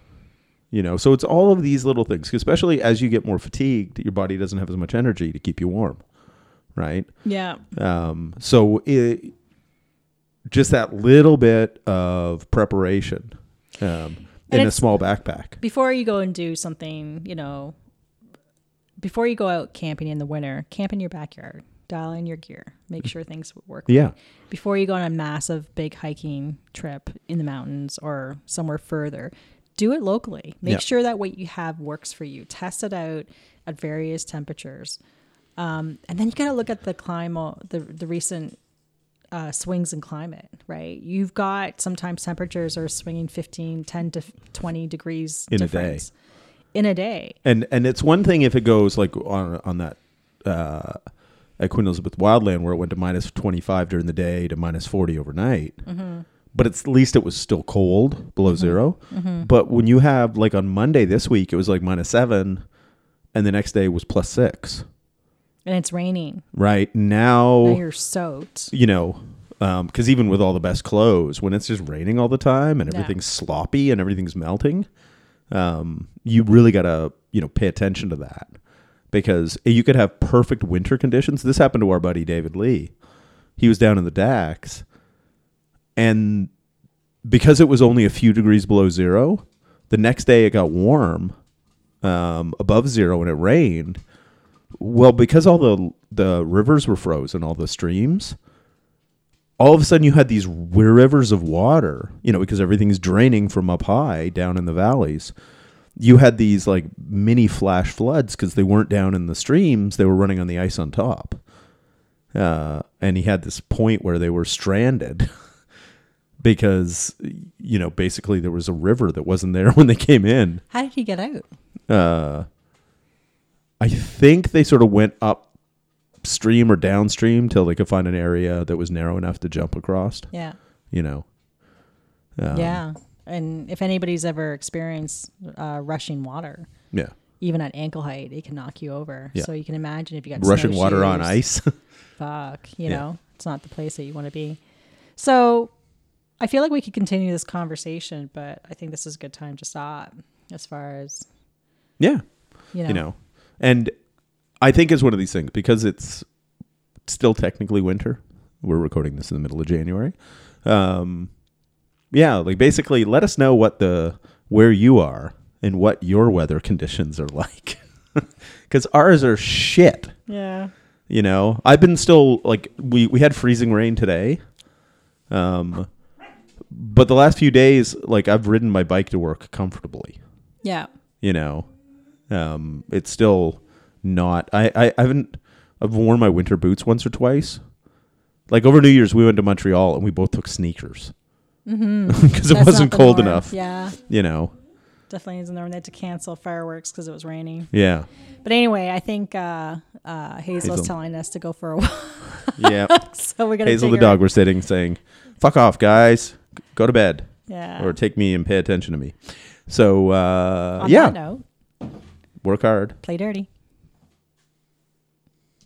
You know, so it's all of these little things, especially as you get more fatigued, your body doesn't have as much energy to keep you warm, right? Yeah. Um, so it, just that little bit of preparation um, in a small backpack. Before you go and do something, you know, before you go out camping in the winter, camp in your backyard. Dial in your gear. Make sure things work. Yeah. Before you go on a massive big hiking trip in the mountains or somewhere further, do it locally. Make Yeah. sure that what you have works for you. Test it out at various temperatures. Um, and then you got to look at the climate, the, the recent uh, swings in climate, right? You've got sometimes temperatures are swinging 15, 10 to 20 degrees In a day. in a day. And and it's one thing if it goes like on on that uh, at Queen Elizabeth Wildland where it went to minus twenty five during the day to minus forty overnight. But it's, at least it was still cold, below mm-hmm. 0 mm-hmm. But when you have like on Monday this week, it was like minus seven, and the next day was plus six. And it's raining. Right Now now, you're soaked. you know, um, because even with all the best clothes, when it's just raining all the time and Yeah. everything's sloppy and everything's melting, um, you really got to, you know, pay attention to that because you could have perfect winter conditions. This happened to our buddy David Lee. He was down in the Dax, and because it was only a few degrees below zero, the next day it got warm, um, above zero, and it rained. Well, because all the the rivers were frozen, all the streams, all of a sudden you had these rivers of water, you know, because everything's draining from up high down in the valleys. You had these like mini flash floods because they weren't down in the streams; they were running on the ice on top. Uh, and he had this point where they were stranded because, you know, basically there was a river that wasn't there when they came in. How did he get out? Uh, I think they sort of went upstream or downstream till they could find an area that was narrow enough to jump across. Yeah. You know. Um, yeah. And if anybody's ever experienced uh, rushing water, Yeah. even at ankle height, it can knock you over. Yeah. So you can imagine if you got Rushing water on ice. Fuck, you Yeah. know, it's not the place that you want to be. So I feel like we could continue this conversation, but I think this is a good time to stop as far as, yeah. you know, You know. And I think it's one of these things because it's still technically winter. We're recording this in the middle of January. Um, yeah, like basically let us know what the where you are and what your weather conditions are like. Cuz ours are shit. yeah. You know, I've been still like we we had freezing rain today. Um but the last few days like I've ridden my bike to work comfortably, Yeah. you know. Um it's still not I I, I haven't I've worn my winter boots once or twice. Like over New Year's we went to Montreal and we both took sneakers. Mm-hmm. Cuz it wasn't cold norm. enough, Yeah. you know. Definitely isn't there. They had to cancel fireworks because it was raining. Yeah. But anyway, I think uh, uh, Hazel's Hazel. telling us to go for a walk. Yeah. so we're to Hazel the dog. We're sitting saying, "Fuck off, guys. Go to bed." Yeah. or take me and pay attention to me. So uh, On yeah, that note, work hard. play dirty.